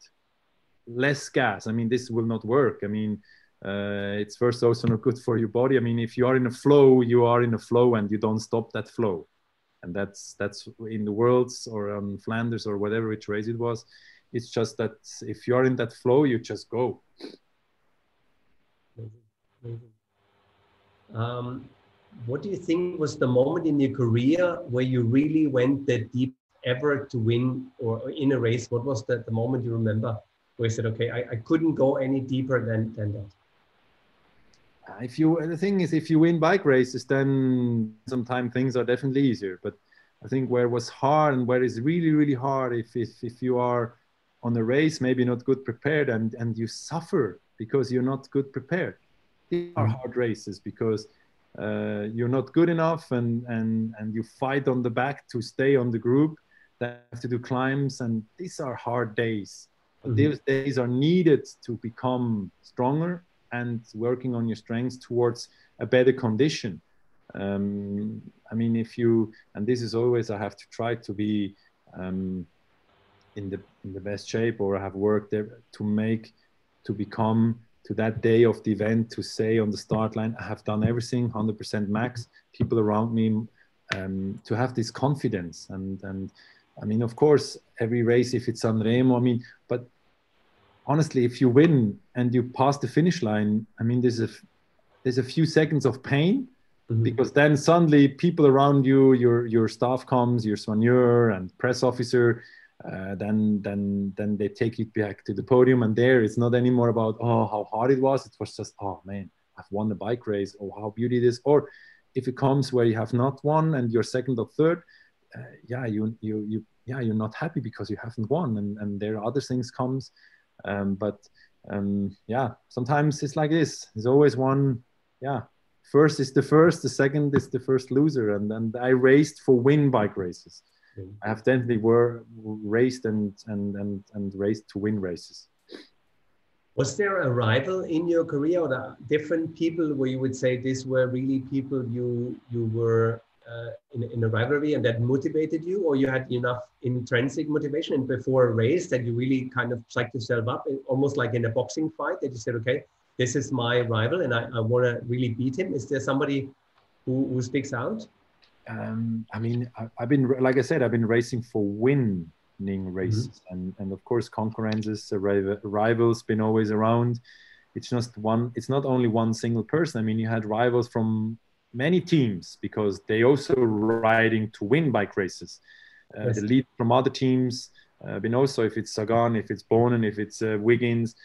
less gas. I mean, this will not work. I mean, uh, it's first also not good for your body. I mean, if you are in a flow, you are in a flow and you don't stop that flow. And that's that's in the worlds or on Flanders or whatever which race it was. It's just that if you are in that flow, you just go. Um, what do you think was the moment in your career where you really went that deep ever to win or in a race? What was the, the moment you remember where you said, okay, I, I couldn't go any deeper than, than that? If you the thing is if you win bike races then sometimes things are definitely easier but i think where it was hard and where it's really really hard if if, if you are on a race maybe not good prepared and and you suffer because you're not good prepared these are mm-hmm. hard races because uh, you're not good enough and and and you fight on the back to stay on the group that have to do climbs and these are hard days but mm-hmm. these days are needed to become stronger and working on your strengths towards a better condition. Um, I mean, if you, and this is always, I have to try to be um, in the in the best shape, or I have worked there to make, to become to that day of the event to say on the start line, I have done everything 100% max. People around me um, to have this confidence and and I mean, of course, every race, if it's Sanremo, I mean, but honestly, if you win and you pass the finish line, I mean, there's a there's a few seconds of pain mm-hmm. because then suddenly people around you, your your staff comes, your soigneur and press officer, uh, then then then they take you back to the podium, and there it's not anymore about oh how hard it was. It was just oh man, I've won the bike race. Oh how beauty it is. Or if it comes where you have not won and you're second or third, uh, yeah, you you you yeah you're not happy because you haven't won, and and there are other things comes um, but um, yeah, sometimes it's like this. There's always one. Yeah, first is the first. The second is the first loser. And and I raced for win bike races. Mm. I have definitely were raced and and and and raced to win races. Was there a rival in your career or different people where you would say these were really people you you were uh, in, in a rivalry and that motivated you or you had enough intrinsic motivation and before a race that you really kind of psyched yourself up almost like in a boxing fight that you said okay this is my rival and i, I want to really beat him. Is there somebody who, who speaks out? Um, i mean I, have been like i said i've been racing for winning races mm-hmm. and, and of course concurrences rivals been always around. It's just one it's not only one single person. I mean you had rivals from many teams because they also riding to win bike races. Uh, yes. The lead from other teams, uh, been also if it's Sagan, if it's Boonen, if it's uh, Wiggins,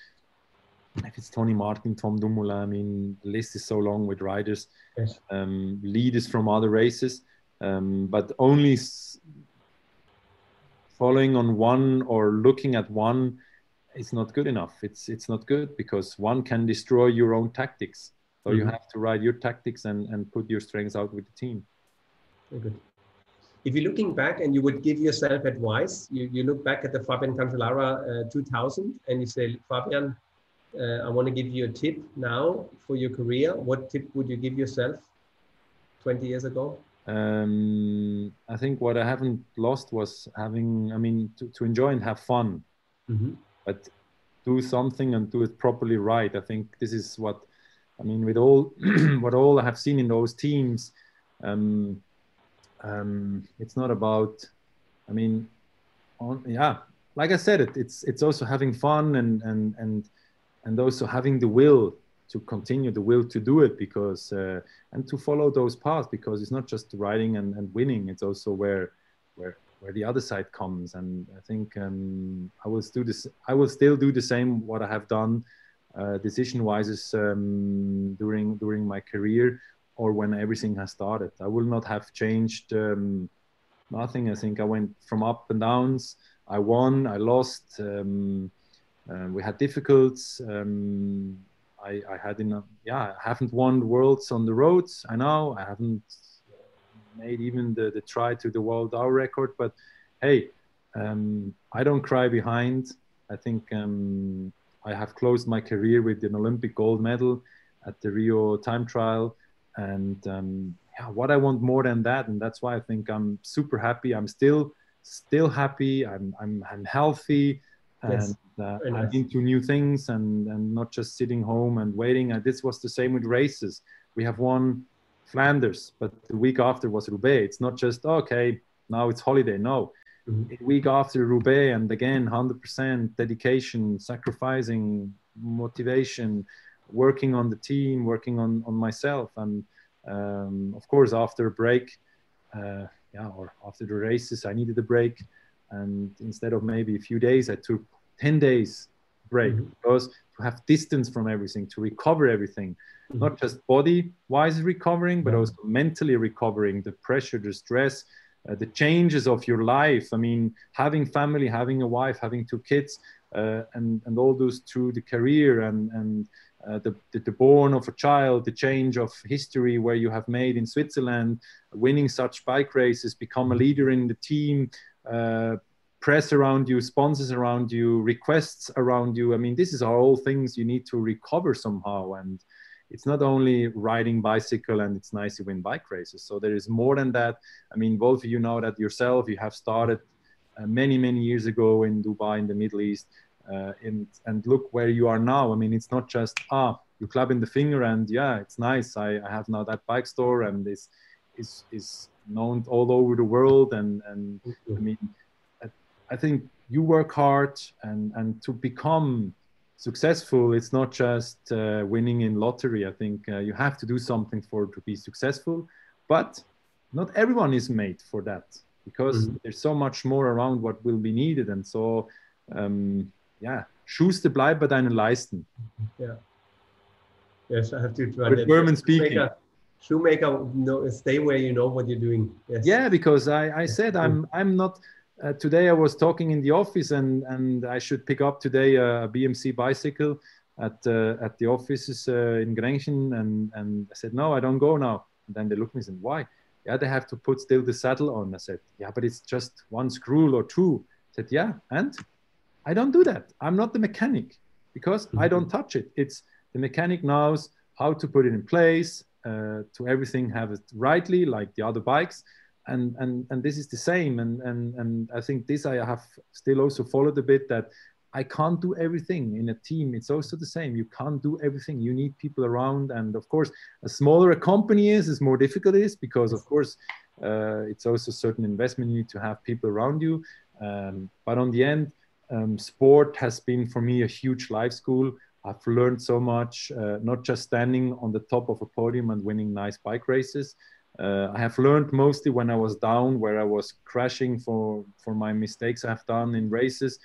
if it's Tony Martin, Tom Dumoulin. I mean, the list is so long with riders, yes. um, leaders from other races, um, but only following on one or looking at one is not good enough. It's it's not good because one can destroy your own tactics. So mm-hmm. you have to write your tactics and, and put your strengths out with the team. Very good. if you're looking back and you would give yourself advice, you, you look back at the Fabian Cancellara uh, 2000 and you say, Fabian, uh, I want to give you a tip now for your career. What tip would you give yourself 20 years ago? Um, I think what I haven't lost was having, I mean, to, to enjoy and have fun, mm-hmm. but do something and do it properly right. I think this is what, I mean, with all what all I have seen in those teams, um, um, it's not about, I mean, on, yeah, like I said, it, it's it's also having fun and and and and also having the will to continue the will to do it because uh, and to follow those paths because it's not just riding and, and winning. It's also where where where the other side comes. And i think um, i will do this i will still do the same what i have done uh, decision wise um, during during my career or when everything has started i will not have changed um, nothing i think i went from up and downs i won i lost um, uh, we had difficulties um, I, I had enough. Yeah, I haven't won worlds on the roads. I know I haven't made even the, the try to the world hour record, but hey, um, I don't cry behind. I think um, I have closed my career with an Olympic gold medal at the Rio time trial, and um, yeah, what I want more than that, and that's why I think I'm super happy. I'm still still happy. I'm I'm, I'm healthy and uh, nice. into new things and, and not just sitting home and waiting. And this was the same with races. We have won Flanders, but the week after was Roubaix. It's not just, okay, now it's holiday. No. Mm-hmm. week after Roubaix, and again, 100% dedication, sacrificing, motivation, working on the team, working on, on myself. And um, of course, after a break, uh, yeah, or after the races, I needed a break and instead of maybe a few days i took 10 days break mm-hmm. because to have distance from everything to recover everything mm-hmm. not just body wise recovering but also mentally recovering the pressure the stress uh, the changes of your life i mean having family having a wife having two kids uh, and and all those through the career and and uh, the, the, the born of a child, the change of history where you have made in Switzerland, winning such bike races, become a leader in the team, uh, press around you, sponsors around you, requests around you. I mean, this is all things you need to recover somehow. And it's not only riding bicycle and it's nice to win bike races. So there is more than that. I mean, both of you know that yourself. You have started uh, many, many years ago in Dubai, in the Middle East. Uh, and, and look where you are now. I mean, it's not just, ah, you club in the finger and yeah, it's nice. I, I have now that bike store and this is, is known all over the world. And, and I mean, I, I think you work hard and, and to become successful, it's not just uh, winning in lottery. I think uh, you have to do something for to be successful, but not everyone is made for that because mm-hmm. there's so much more around what will be needed. And so, um, yeah, Schuster bleibt bei deinen Leisten. Yeah. Yes, I have to try that. German speaking shoemaker no, stay where you know what you're doing yes. yeah because i i said i'm i'm not uh, today i was talking in the office and and i should pick up today a bmc bicycle at uh, at the offices uh, in Grenchen and and i said no i don't go now. And then they looked at me and said why? Yeah they have to put still the saddle on. I said yeah but it's just one screw or two. I said yeah and? I don't do that. I'm not the mechanic because mm-hmm. i don't touch it. It's the mechanic knows how to put it in place uh, to everything have it rightly like the other bikes and and and this is the same. And and and i think this i have still also followed a bit that i can't do everything in a team. It's also the same. You can't do everything. You need people around. And of course as smaller a company is as more difficult it is because of course uh, it's also certain investment. You need to have people around you. Um, but on the end um, sport has been for me a huge life school. I've learned so much, uh, not just standing on the top of a podium and winning nice bike races. Uh, I have learned mostly when I was down, where I was crashing for, for my mistakes I've done in races,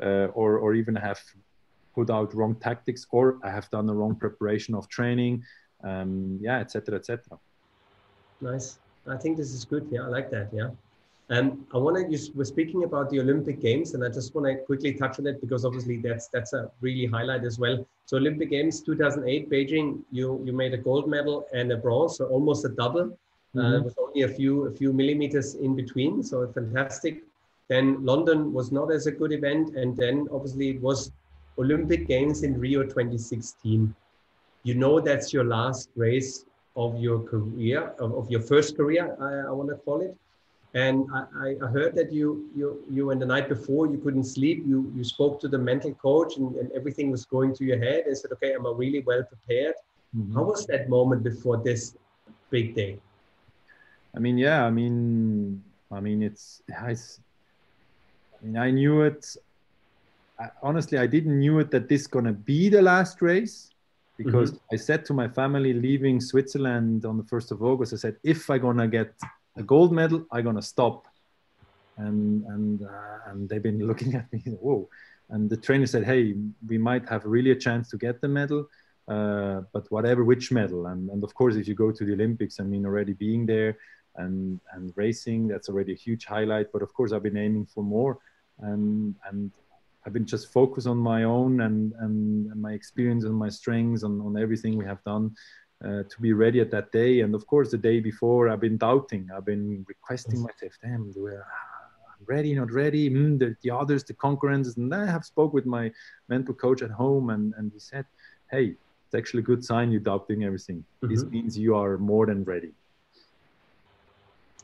uh, or, or even have put out wrong tactics, or I have done the wrong preparation of training, um, yeah, etc., etc. Nice. I think this is good. Yeah, I like that. Yeah. Um, I want to. You were speaking about the Olympic Games, and I just want to quickly touch on it because obviously that's that's a really highlight as well. So Olympic Games 2008 Beijing, you you made a gold medal and a bronze, so almost a double. Mm-hmm. Uh, it was only a few a few millimeters in between, so fantastic. Then London was not as a good event, and then obviously it was Olympic Games in Rio 2016. You know that's your last race of your career, of, of your first career, I, I want to call it. And I, I, heard that you, you, you, in the night before, you couldn't sleep. You, you spoke to the mental coach, and, and everything was going through your head. And said, "Okay, am I really well prepared?" Mm-hmm. How was that moment before this big day? I mean, yeah, I mean, I mean, it's, it's I mean, I knew it. I, honestly, I didn't knew it that this gonna be the last race because mm-hmm. I said to my family leaving Switzerland on the first of August, I said, if I'm gonna get a gold medal, I'm gonna stop. And and uh, and they've been looking at me, whoa. And the trainer said, hey, we might have really a chance to get the medal, uh, but whatever which medal. And and of course, if you go to the Olympics, I mean, already being there and and racing, that's already a huge highlight. But of course, I've been aiming for more. And and I've been just focused on my own and, and, and my experience and my strengths on, on everything we have done uh, to be ready at that day. And of course, the day before, I've been doubting. I've been requesting myself, damn, do I, I'm ready, not ready. Mm, the, the others, the concurrents. And I have spoke with my mental coach at home, and, and he said, hey, it's actually a good sign you're doubting everything. Mm-hmm. This means you are more than ready.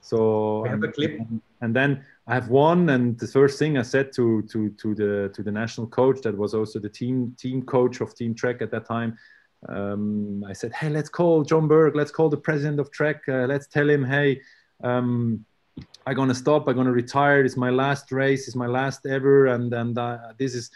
So we have a clip. And, then I have one, and the first thing I said to to to the to the national coach that was also the team team coach of Team Trek at that time um, I said, hey, let's call John Burke, let's call the president of Trek, uh, let's tell him, hey, um, I'm gonna stop, I'm gonna retire. It's my last race, it's my last ever, and and uh, this is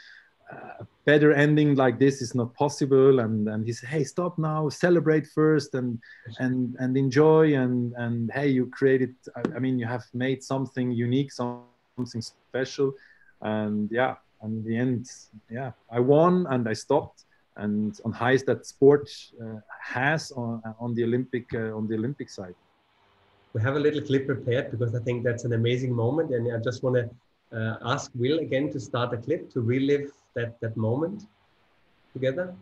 a better ending like this is not possible. And and he said, hey, stop now, celebrate first, and and and enjoy, and and hey, you created. I, I mean, you have made something unique, something special, and yeah. And the end, yeah, I won and I stopped and on highs that sport uh, has on, on the Olympic uh, on the Olympic side. We have a little clip prepared because I think that's an amazing moment, and I just want to Uh, ask Will again to start a clip to relive that that moment together.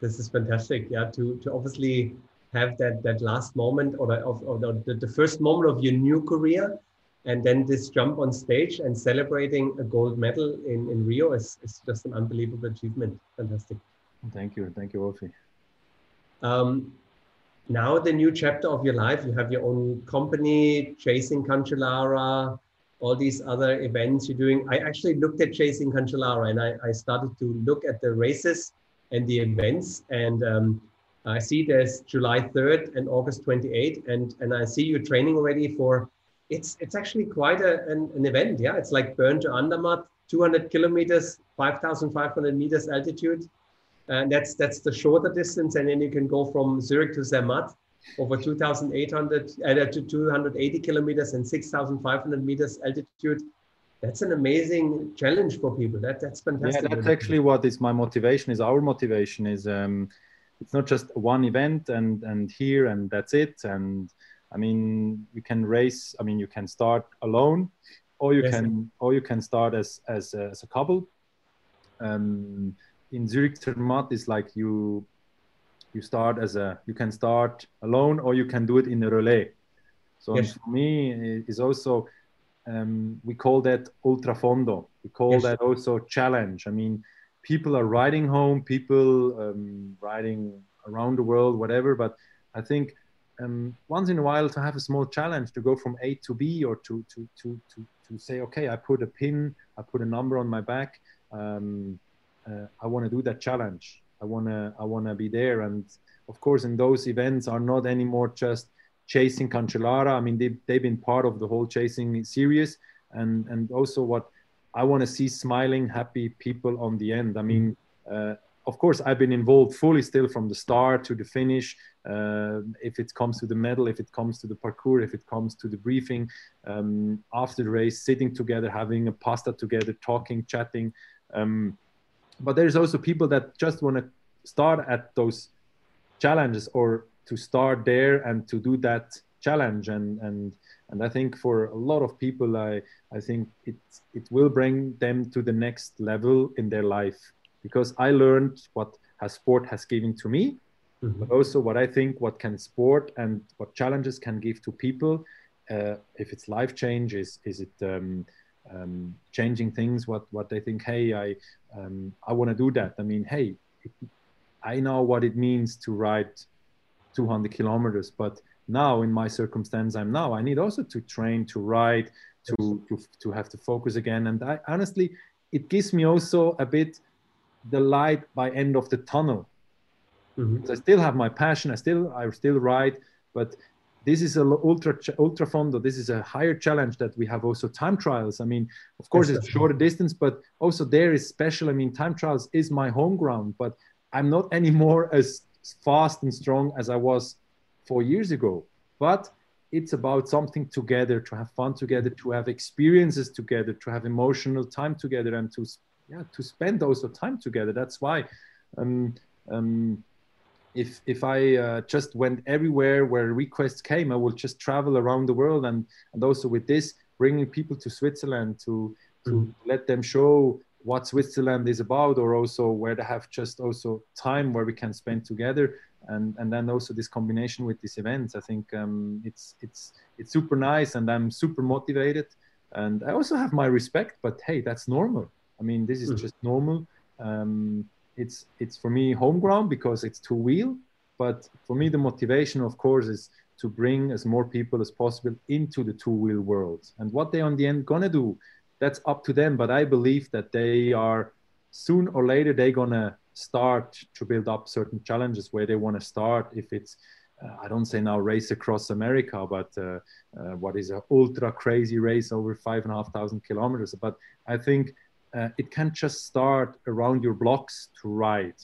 This is fantastic. Yeah, to, to obviously have that that last moment or, the, of, or the, the first moment of your new career and then this jump on stage and celebrating a gold medal in, in Rio is, is just an unbelievable achievement. Fantastic. Thank you. Thank you, Wolfie. Um, now the new chapter of your life, you have your own company, Chasing Cancellara, all these other events you're doing. I actually looked at Chasing Cancellara and I, I started to look at the races and the events. And um, I see there's July 3rd and August 28th. And, and I see you're training already for, it's, it's actually quite a, an, an event. Yeah, it's like Bern to Andermatt, 200 kilometers, 5,500 meters altitude. And that's, that's the shorter distance. And then you can go from Zurich to Zermatt over 2,800 uh, to 280 kilometers and 6,500 meters altitude. That's an amazing challenge for people. That that's fantastic. Yeah, that's actually what is my motivation. Is our motivation is um, it's not just one event and and here and that's it. And I mean, you can race. I mean, you can start alone, or you yes. can or you can start as as a, as a couple. Um, in Zurich Zermatt is like you you start as a you can start alone or you can do it in a relay so yes. for me is also um, we call that ultra fondo we call yes. that also challenge i mean people are riding home people um, riding around the world whatever but i think um, once in a while to have a small challenge to go from a to b or to to to to, to say okay i put a pin i put a number on my back um, uh, i want to do that challenge I wanna I wanna be there. And of course, in those events are not anymore just chasing Cancellara. I mean, they they've been part of the whole chasing series, and and also what I want to see smiling, happy people on the end. I mean. Uh, of course, I've been involved fully still from the start to the finish. Uh, if it comes to the medal, if it comes to the parcours, if it comes to the briefing, um, after the race, sitting together, having a pasta together, talking, chatting. Um, but there's also people that just want to start at those challenges or to start there and to do that challenge and and and I think for a lot of people I I think it it will bring them to the next level in their life because I learned what has sport has given to me, mm-hmm. but also what I think what can sport and what challenges can give to people. Uh, if it's life change, is is it um, um, changing things? What what they think? Hey, I um, I want to do that. I mean, hey, I know what it means to ride 200 kilometers, but now in my circumstance I'm now, I need also to train to ride to to to have to focus again. And I honestly, it gives me also a bit the light by end of the tunnel. Mm-hmm. I still have my passion. I still I still ride, but this is a ultra ultra fondo. This is a higher challenge that we have also time trials. I mean, of course, it's shorter distance, but also there is special. I mean, time trials is my home ground, but I'm not anymore as fast and strong as I was four years ago. But it's about something together, to have fun together, to have experiences together, to have emotional time together, and to yeah to spend also time together that's why um, um, if if I uh, just went everywhere where requests came, I would just travel around the world, and and also with this, bringing people to Switzerland to to mm. let them show what Switzerland is about, or also where they have just also time where we can spend together, and and then also this combination with these events. I think um, it's it's it's super nice, and I'm super motivated, and I also have my respect. But hey, that's normal. I mean, this is mm. just normal. Um, it's it's for me home ground because it's two wheel. But for me, the motivation, of course, is to bring as more people as possible into the two wheel world. And what they on the end gonna do, that's up to them. But I believe that they are soon or later they're gonna start to build up certain challenges where they want to start. If it's uh, I don't say now race across America, but uh, uh, what is an ultra crazy race over five and a half thousand kilometers. But I think uh, it can't just start around your blocks to ride,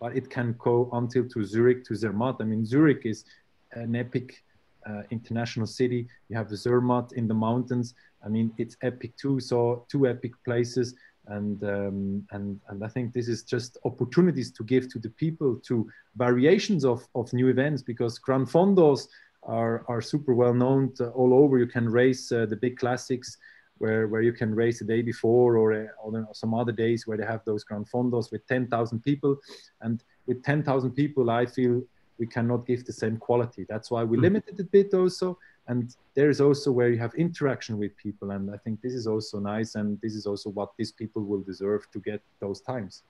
but it can go until to Zurich, to Zermatt. I mean, Zurich is an epic uh, international city. You have Zermatt in the mountains. I mean, it's epic too. So two epic places, and um, and and I think this is just opportunities to give to the people to variations of of new events because Gran Fondos are are super well known all over. You can race uh, the big classics where, where you can race the day before or, uh, or some other days where they have those Gran Fondos with 10,000 people. And with 10,000 people, I feel we cannot give the same quality. That's why we mm. limited a bit also. And there is also where you have interaction with people. And I think this is also nice. And this is also what these people will deserve to get those times.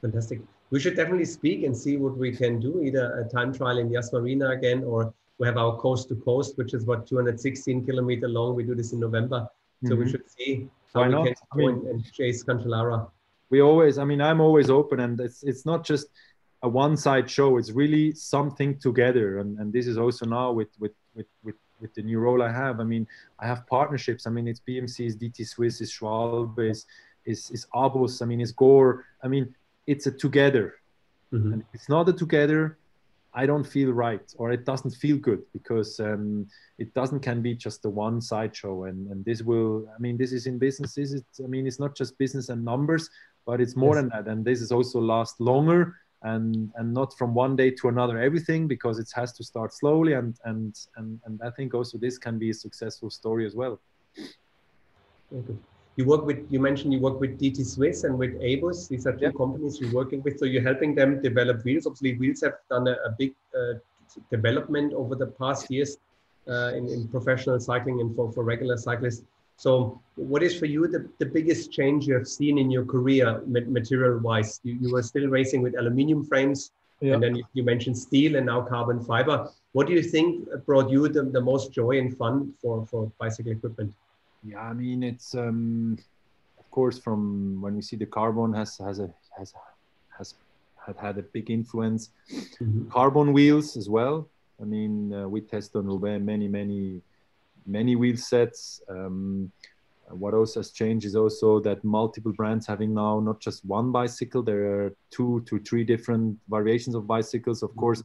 Fantastic. We should definitely speak and see what we can do, either a time trial in Yas Marina again, or we have our coast to coast, which is what 216 kilometer long. We do this in November. So mm-hmm. we should see how Why we not? can I mean, and chase Cancellara. We always, I mean, I'm always open, and it's it's not just a one-side show. It's really something together, and and this is also now with with with with with the new role I have. I mean, I have partnerships. I mean, it's BMC, it's DT Swiss, it's Schwalbe, it's, it's, it's Abus, I mean, it's Gore. I mean, it's a together. Mm-hmm. And it's not a together, I don't feel right or it doesn't feel good because um, it doesn't can be just the one sideshow and, and this will I mean this is in business is it I mean it's not just business and numbers but it's more yes. than that and this is also last longer and and not from one day to another everything because it has to start slowly and and and, and I think also this can be a successful story as well. Okay you work with you mentioned you work with DT Swiss and with Abus. These are two yeah. companies you're working with. So you're helping them develop wheels. Obviously, wheels have done a, a big uh, development over the past years uh, in, in, professional cycling and for, for regular cyclists. So, what is for you the, the biggest change you have seen in your career, material wise? You, you were still racing with aluminium frames, yeah. and then you, you, mentioned steel and now carbon fiber. What do you think brought you the, the most joy and fun for, for bicycle equipment? Yeah, I mean it's um, of course from when we see the carbon has has a has has had had a big influence. Mm-hmm. Carbon wheels as well. I mean, uh, we test on Roubaix many, many, many wheel sets. Um, what also has changed is also that multiple brands having now not just one bicycle. There are two to three different variations of bicycles. Of mm-hmm. course,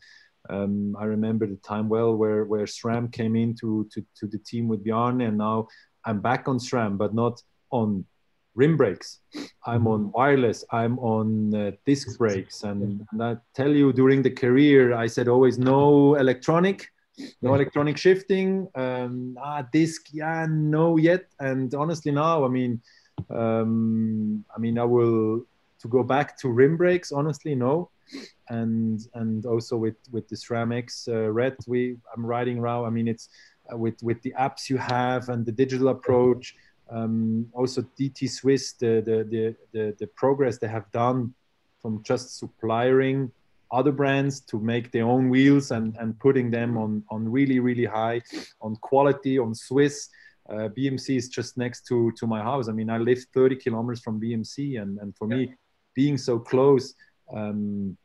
um, I remember the time well where where SRAM came into to, to the team with Bjarne, and now I'm back on SRAM, but not on rim brakes. I'm on mm-hmm. wireless. I'm on uh, disc brakes, and, and, I tell you, during the career, I said always no electronic, no electronic shifting. Um, ah, disc, yeah, no yet. And honestly, now, I mean, um, I mean, I will to go back to rim brakes. Honestly, no. And and also with with the SRAM X uh, Red, we I'm riding around. I mean, it's with with the apps you have and the digital approach um, also DT Swiss, the, the, the, the, the progress they have done from just supplying other brands to make their own wheels and, and putting them on, on really, really high on quality, on Swiss. Uh, BMC is just next to, to my house. I mean, I live 30 kilometers from BMC, and, and for yeah. me, being so close, um,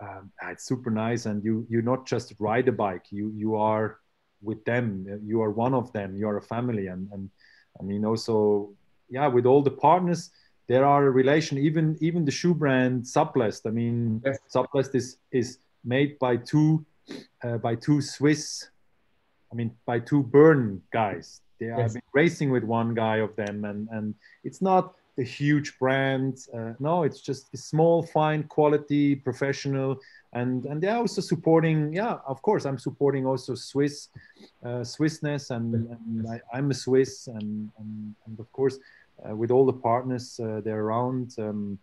um, it's super nice. And you you not just ride a bike, you you are with them. You are one of them. You are a family, and and I mean, also, yeah, with all the partners, there are a relation. Even even the shoe brand Suplest. I mean, yes. Suplest is is made by two uh, by two Swiss. I mean, by two Bern guys. They are yes. racing with one guy of them, and and it's not the huge brand. Uh, no, it's just a small, fine, quality, professional. And and they're also supporting yeah of course i'm supporting also swiss uh, swissness and, and I, am a swiss and, and, and of course uh, with all the partners uh, they're around um,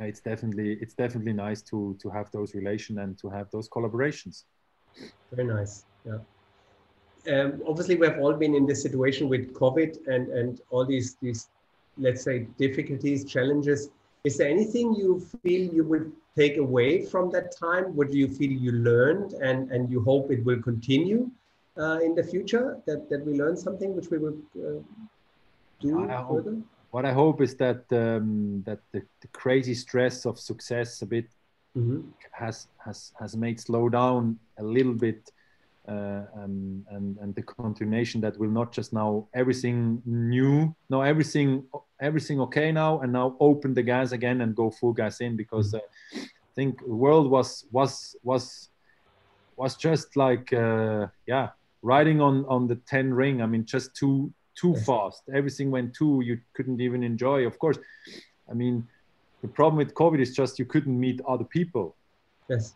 it's definitely it's definitely nice to to have those relations and to have those collaborations. Very nice yeah. Um, obviously we have all been in this situation with covid and and all these these let's say difficulties challenges is there anything you feel you would take away from that time? What do you feel you learned and, and you hope it will continue uh, in the future? That, that we learn something which we will uh, do I further? Hope, what I hope is that um, that the, the, crazy stress of success a bit mm-hmm. has has has made slow down a little bit uh, and, and and the continuation that will not just now everything new no everything everything okay now and now open the gas again and go full gas in because uh, i think the world was was was was just like uh, yeah riding on on the 10 ring. I mean just too too fast. Everything went too. You couldn't even enjoy. Of course i mean the problem with covid is just you couldn't meet other people. Yes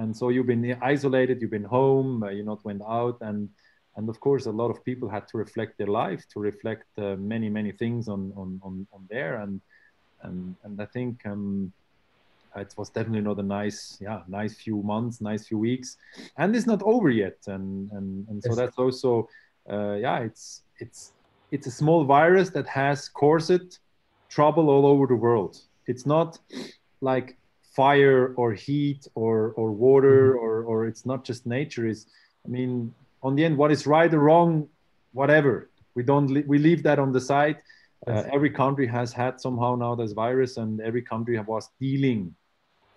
and so you've been isolated you've been home uh, you not went out. And and of course a lot of people had to reflect their life to reflect uh, many many things on, on on on there. And and and i think um it was definitely not a nice yeah nice few months nice few weeks. And it's not over yet. And and, and so that's also uh, yeah it's it's it's a small virus that has caused trouble all over the world. It's not like fire or heat or or water mm-hmm. or or it's not just nature is i mean on the end what is right or wrong whatever. We don't we leave that on the side. Uh, every country has had somehow now this virus and every country was dealing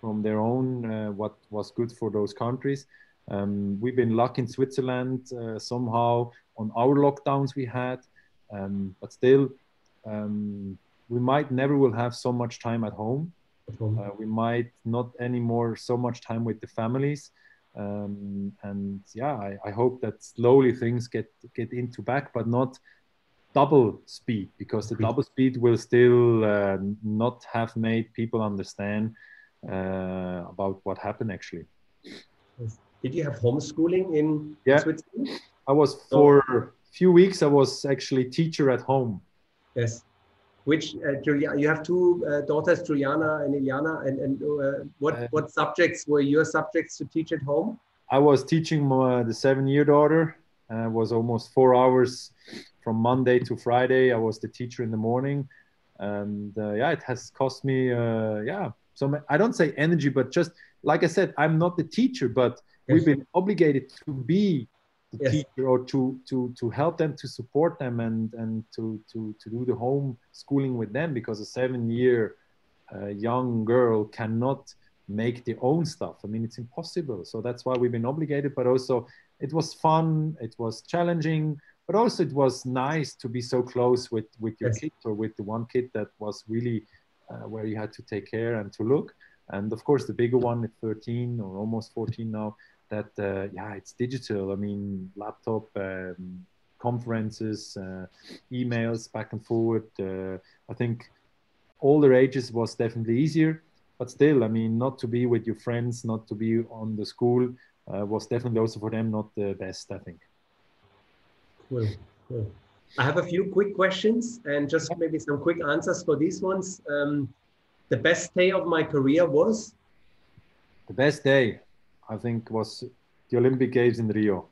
from their own uh, what was good for those countries. Um, we've been lucky in switzerland uh, somehow on our lockdowns we had um, but still um, we might never will have so much time at home uh, we might not anymore so much time with the families. Um, and yeah, I, I, hope that slowly things get get into back, but not double speed because the double speed will still uh, not have made people understand uh, about what happened actually. Did you have homeschooling in yeah. Switzerland? I was for a few weeks. I was actually teacher at home. Yes which uh, Julia, you have two uh, daughters, Giuliana and Iliana, and, and uh, what, uh, what subjects were your subjects to teach at home? I was teaching my, the seven-year daughter. Uh, was almost four hours from Monday to Friday. I was the teacher in the morning, and uh, yeah, it has cost me uh, yeah. So I don't say energy, but just like I said, I'm not the teacher, but yes. we've been obligated to be yes. teacher or to to to help them to support them and and to to to do the home schooling with them because a seven year uh, young girl cannot make their own stuff. I mean, it's impossible. So that's why we've been obligated, but also it was fun, it was challenging, but also it was nice to be so close with, with your yes. kid or with the one kid that was really uh, where you had to take care and to look. And of course, the bigger one at 13 or almost 14 now, that, uh, yeah, it's digital. I mean, laptop, um, conferences, uh, emails back and forward. Uh, I think older ages was definitely easier but still, I mean, not to be with your friends, not to be on the school uh, was definitely also for them not the best, I think. Cool, cool. I have a few quick questions and just maybe some quick answers for these ones. Um, the best day of my career was? The best day, I think, was the Olympic Games in Rio.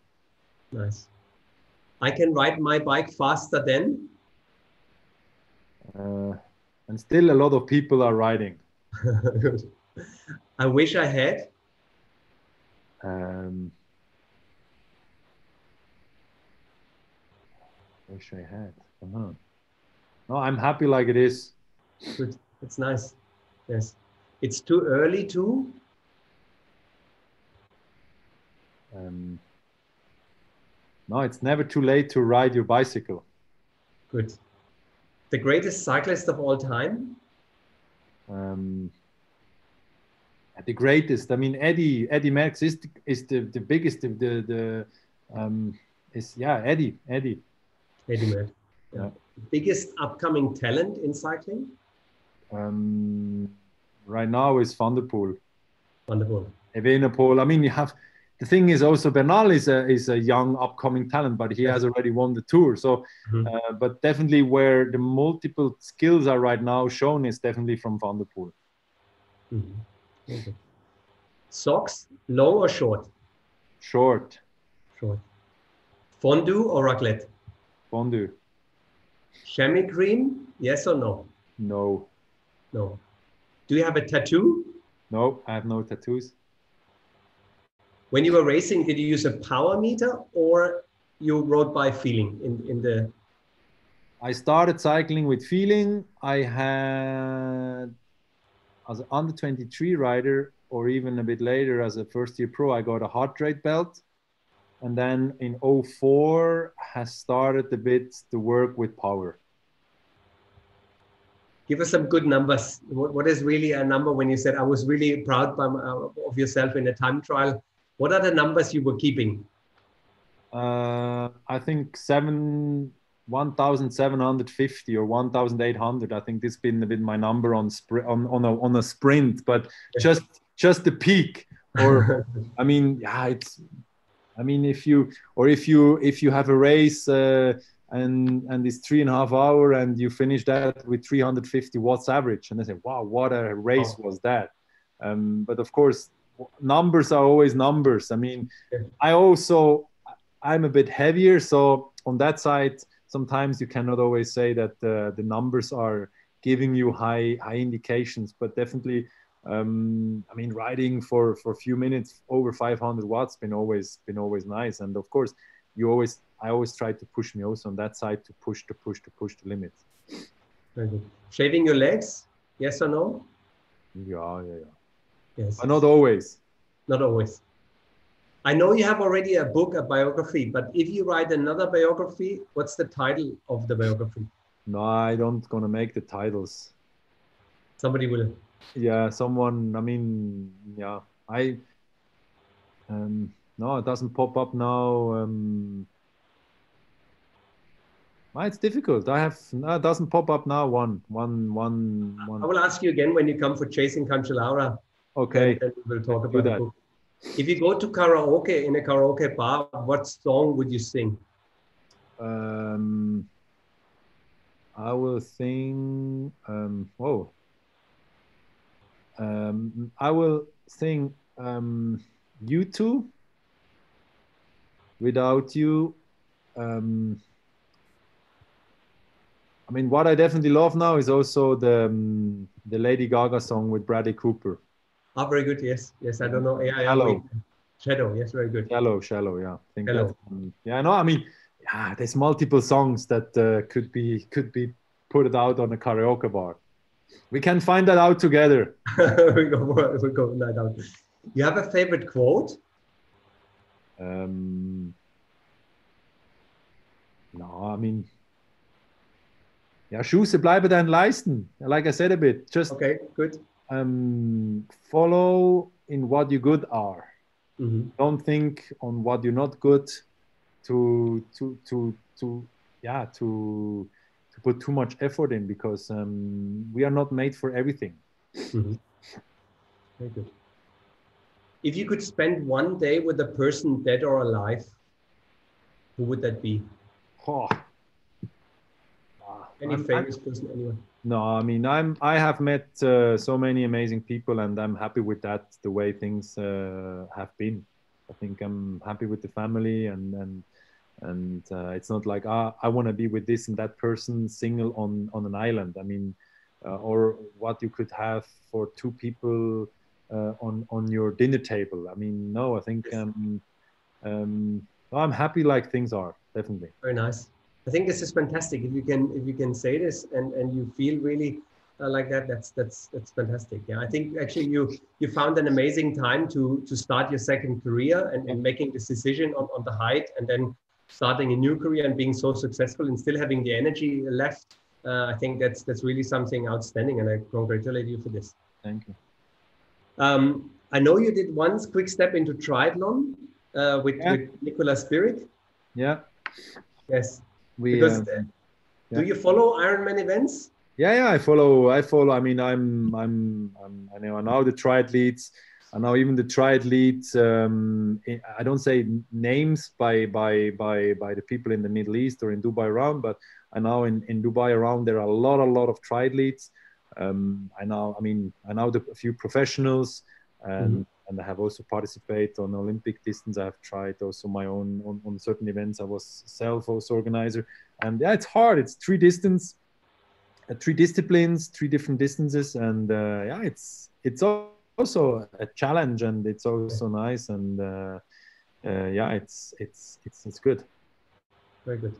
Nice. I can ride my bike faster then. Uh, and still a lot of people are riding. I wish I had. Um, wish I had. Uh-huh. No, I'm happy like it is. Good. It's nice. Yes. It's too early to. Um, no, it's never too late to ride your bicycle. Good. The greatest cyclist of all time? um, the greatest. I mean, Eddie Eddie Merckx is the, is the, the biggest. The the, the um, is yeah Eddie Eddie. Eddie Merckx. Yeah. Biggest upcoming talent in cycling. Um, right now is Van der Poel. Van der Poel. Evenepoel. I mean, you have the thing is also Bernal is a is a young upcoming talent, but he has already won the tour. So, mm-hmm. uh, but definitely where the multiple skills are right now shown is definitely from Van der Poel. Mm-hmm. Okay. Socks, long or short? Short. Short. Fondue or raclette? Fondue. Chamois cream, yes or no? No. No. Do you have a tattoo? No, I have no tattoos. When you were racing, did you use a power meter or you rode by feeling in, in the? I started cycling with feeling. I had, as an under 23 rider, or even a bit later as a first year pro, I got a heart rate belt. And then in 04 has started a bit to work with power. Give us some good numbers. What, what is really a number when you said I was really proud by, uh, of yourself in a time trial? What are the numbers you were keeping? Uh, I think seven, 1,750 or 1,800. I think this been a bit my number on spr- on on a, on a sprint, but just just the peak. Or I mean, yeah, it's. I mean, if you or if you if you have a race uh, and and it's three and a half hour and you finish that with 350 watts average, and they say, wow, what a race oh. was that. Um, but of course, numbers are always numbers. I mean, I also I'm a bit heavier, so on that side, sometimes you cannot always say that the, the numbers are giving you high high indications, but definitely. Um, I mean, riding for for a few minutes over 500 watts been always been always nice, and of course, you always I always try to push me also on that side to push to push to push the limits. Shaving your legs, yes or no? Yeah, yeah, yeah. Yes. But not always. Not always. I know you have already a book, a biography, but if you write another biography, what's the title of the biography? No, I don't gonna make the titles. Somebody will. Yeah, someone. I mean, yeah, I. Um, no, it doesn't pop up now. Um, it's difficult. I have no, it doesn't pop up now. One, one, one, one. I will ask you again when you come for chasing Cancellara. Okay. We'll talk about that. If you go to karaoke in a karaoke bar, what song would you sing? Um, I will sing. Um, oh, um, I will sing um, "U2." Without you, um, I mean, what I definitely love now is also the um, the Lady Gaga song with Bradley Cooper. Ah, very good. Yes, yes. I don't know. Yeah, shallow. Shadow. Yes, very good. Shallow, shallow. Yeah. I think shallow. Um, yeah. No, I mean, yeah. There's multiple songs that uh, could be could be put out on a karaoke bar. We can find that out together. we go, we go night out. You have a favorite quote? Um, no, I mean, ja, Schuhe bleiben dein Leisten. Like I said a bit, just okay, good. Um, follow in what you good are. Mm-hmm. Don't think on what you're not good. To to to to yeah to to put too much effort in because um, we are not made for everything. Mm-hmm. Very good. If you could spend one day with a person dead or alive, who would that be? Oh. Any I'm, famous I'm, person, anyone? No, I mean I'm I have met uh, so many amazing people, and I'm happy with that. The way things uh, have been, I think I'm happy with the family, and and and uh, it's not like ah, I want to be with this and that person single on on an island. I mean, uh, or what you could have for two people uh, on on your dinner table. I mean, no, I think um, um, I'm happy like things are definitely. Very nice. I think this is fantastic. If you can if you can say this and and you feel really uh, like that, that's that's that's fantastic. Yeah, I think actually you you found an amazing time to to start your second career and, and making this decision on on the height and then starting a new career and being so successful and still having the energy left. Uh, I think that's that's really something outstanding, and I congratulate you for this. Thank you. Um, I know you did once quick step into triathlon uh, with, yeah. with Nicola Spirig. Yeah. Yes. We, because um, yeah. do you follow Ironman events? Yeah, yeah, I follow. I follow. I mean, I'm, I'm, I'm I know now the triathletes. I know even the triathletes. Um, I don't say names by by by by the people in the Middle East or in Dubai around, but I know in, in Dubai around there are a lot, a lot of triathletes. Um, I know. I mean, I know the, a few professionals, and mm-hmm and I have also participated on Olympic distance. I have tried also my own on, on certain events. I was self also organizer, and yeah, it's hard. It's three distance, uh, three disciplines, three different distances, and uh, yeah, it's it's also a challenge, and it's also nice, and uh, uh, yeah, it's it's it's it's good. Very good.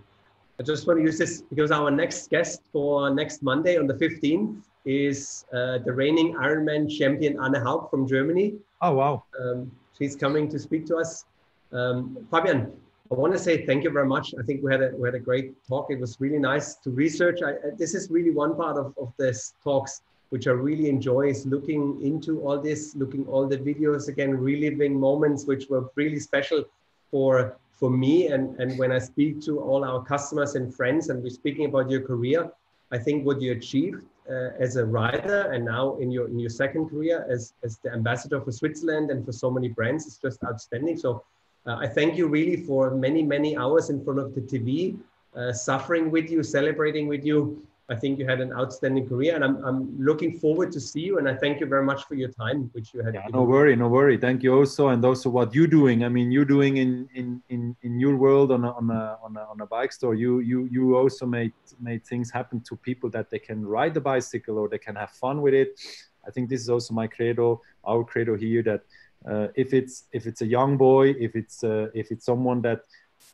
I just want to use this because our next guest for next Monday on the 15th is uh, the reigning Ironman champion Anne Haug from Germany. Oh, wow. Um, she's coming to speak to us. Um, Fabian, I want to say thank you very much. I think we had a, we had a great talk. It was really nice to research. I, this is really one part of, of this talks which I really enjoy is looking into all this, looking all the videos again, reliving moments which were really special for for me. And, and when I speak to all our customers and friends and we're speaking about your career, I think what you achieved uh, as a rider and now in your in your second career as as the ambassador for Switzerland and for so many brands is just outstanding. So uh, I thank you really for many many hours in front of the TV, uh, suffering with you, celebrating with you, I think you had an outstanding career, and I'm, I'm looking forward to see you. And I thank you very much for your time, which you had. Yeah, no worry, no worry. Thank you also, and also what you're doing. I mean, you're doing in in in, in your world on a, on a on a on a bike store. You you you also made made things happen to people that they can ride the bicycle or they can have fun with it. I think this is also my credo, our credo here. That uh, if it's if it's a young boy, if it's uh, if it's someone that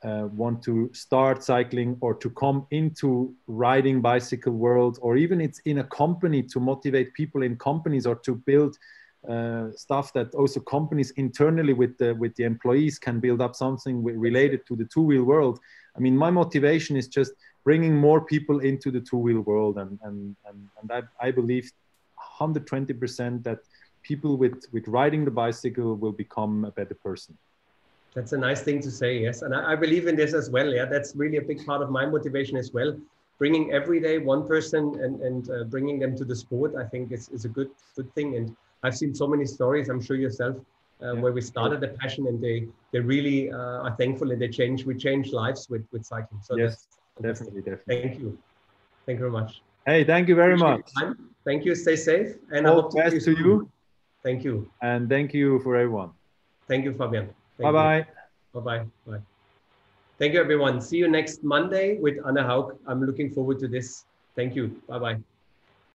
uh, want to start cycling or to come into riding bicycle world or even it's in a company to motivate people in companies or to build uh, stuff that also companies internally with the with the employees can build up something related to the two wheel world. I mean my motivation is just bringing more people into the two wheel world and and and, and I, I believe 120% that people with with riding the bicycle will become a better person that's a nice thing to say, yes. And I, I, believe in this as well. Yeah, that's really a big part of my motivation as well. Bringing every day one person and, and uh, bringing them to the sport, I think is, is a good good thing. And I've seen so many stories, I'm sure yourself, uh, yeah. where we started the passion and they they really uh, are thankful and they change, we change lives with, with cycling. So yes, definitely, definitely. Thank you. Thank you very much. Hey, thank you very much. Thank you. Stay safe. And All I hope to best to you. Thank you. And thank you for everyone. Thank you, Fabian. Bye bye. Bye bye. Bye. Thank you, everyone. See you next Monday with Anna Haug. I'm looking forward to this. Thank you. Bye bye.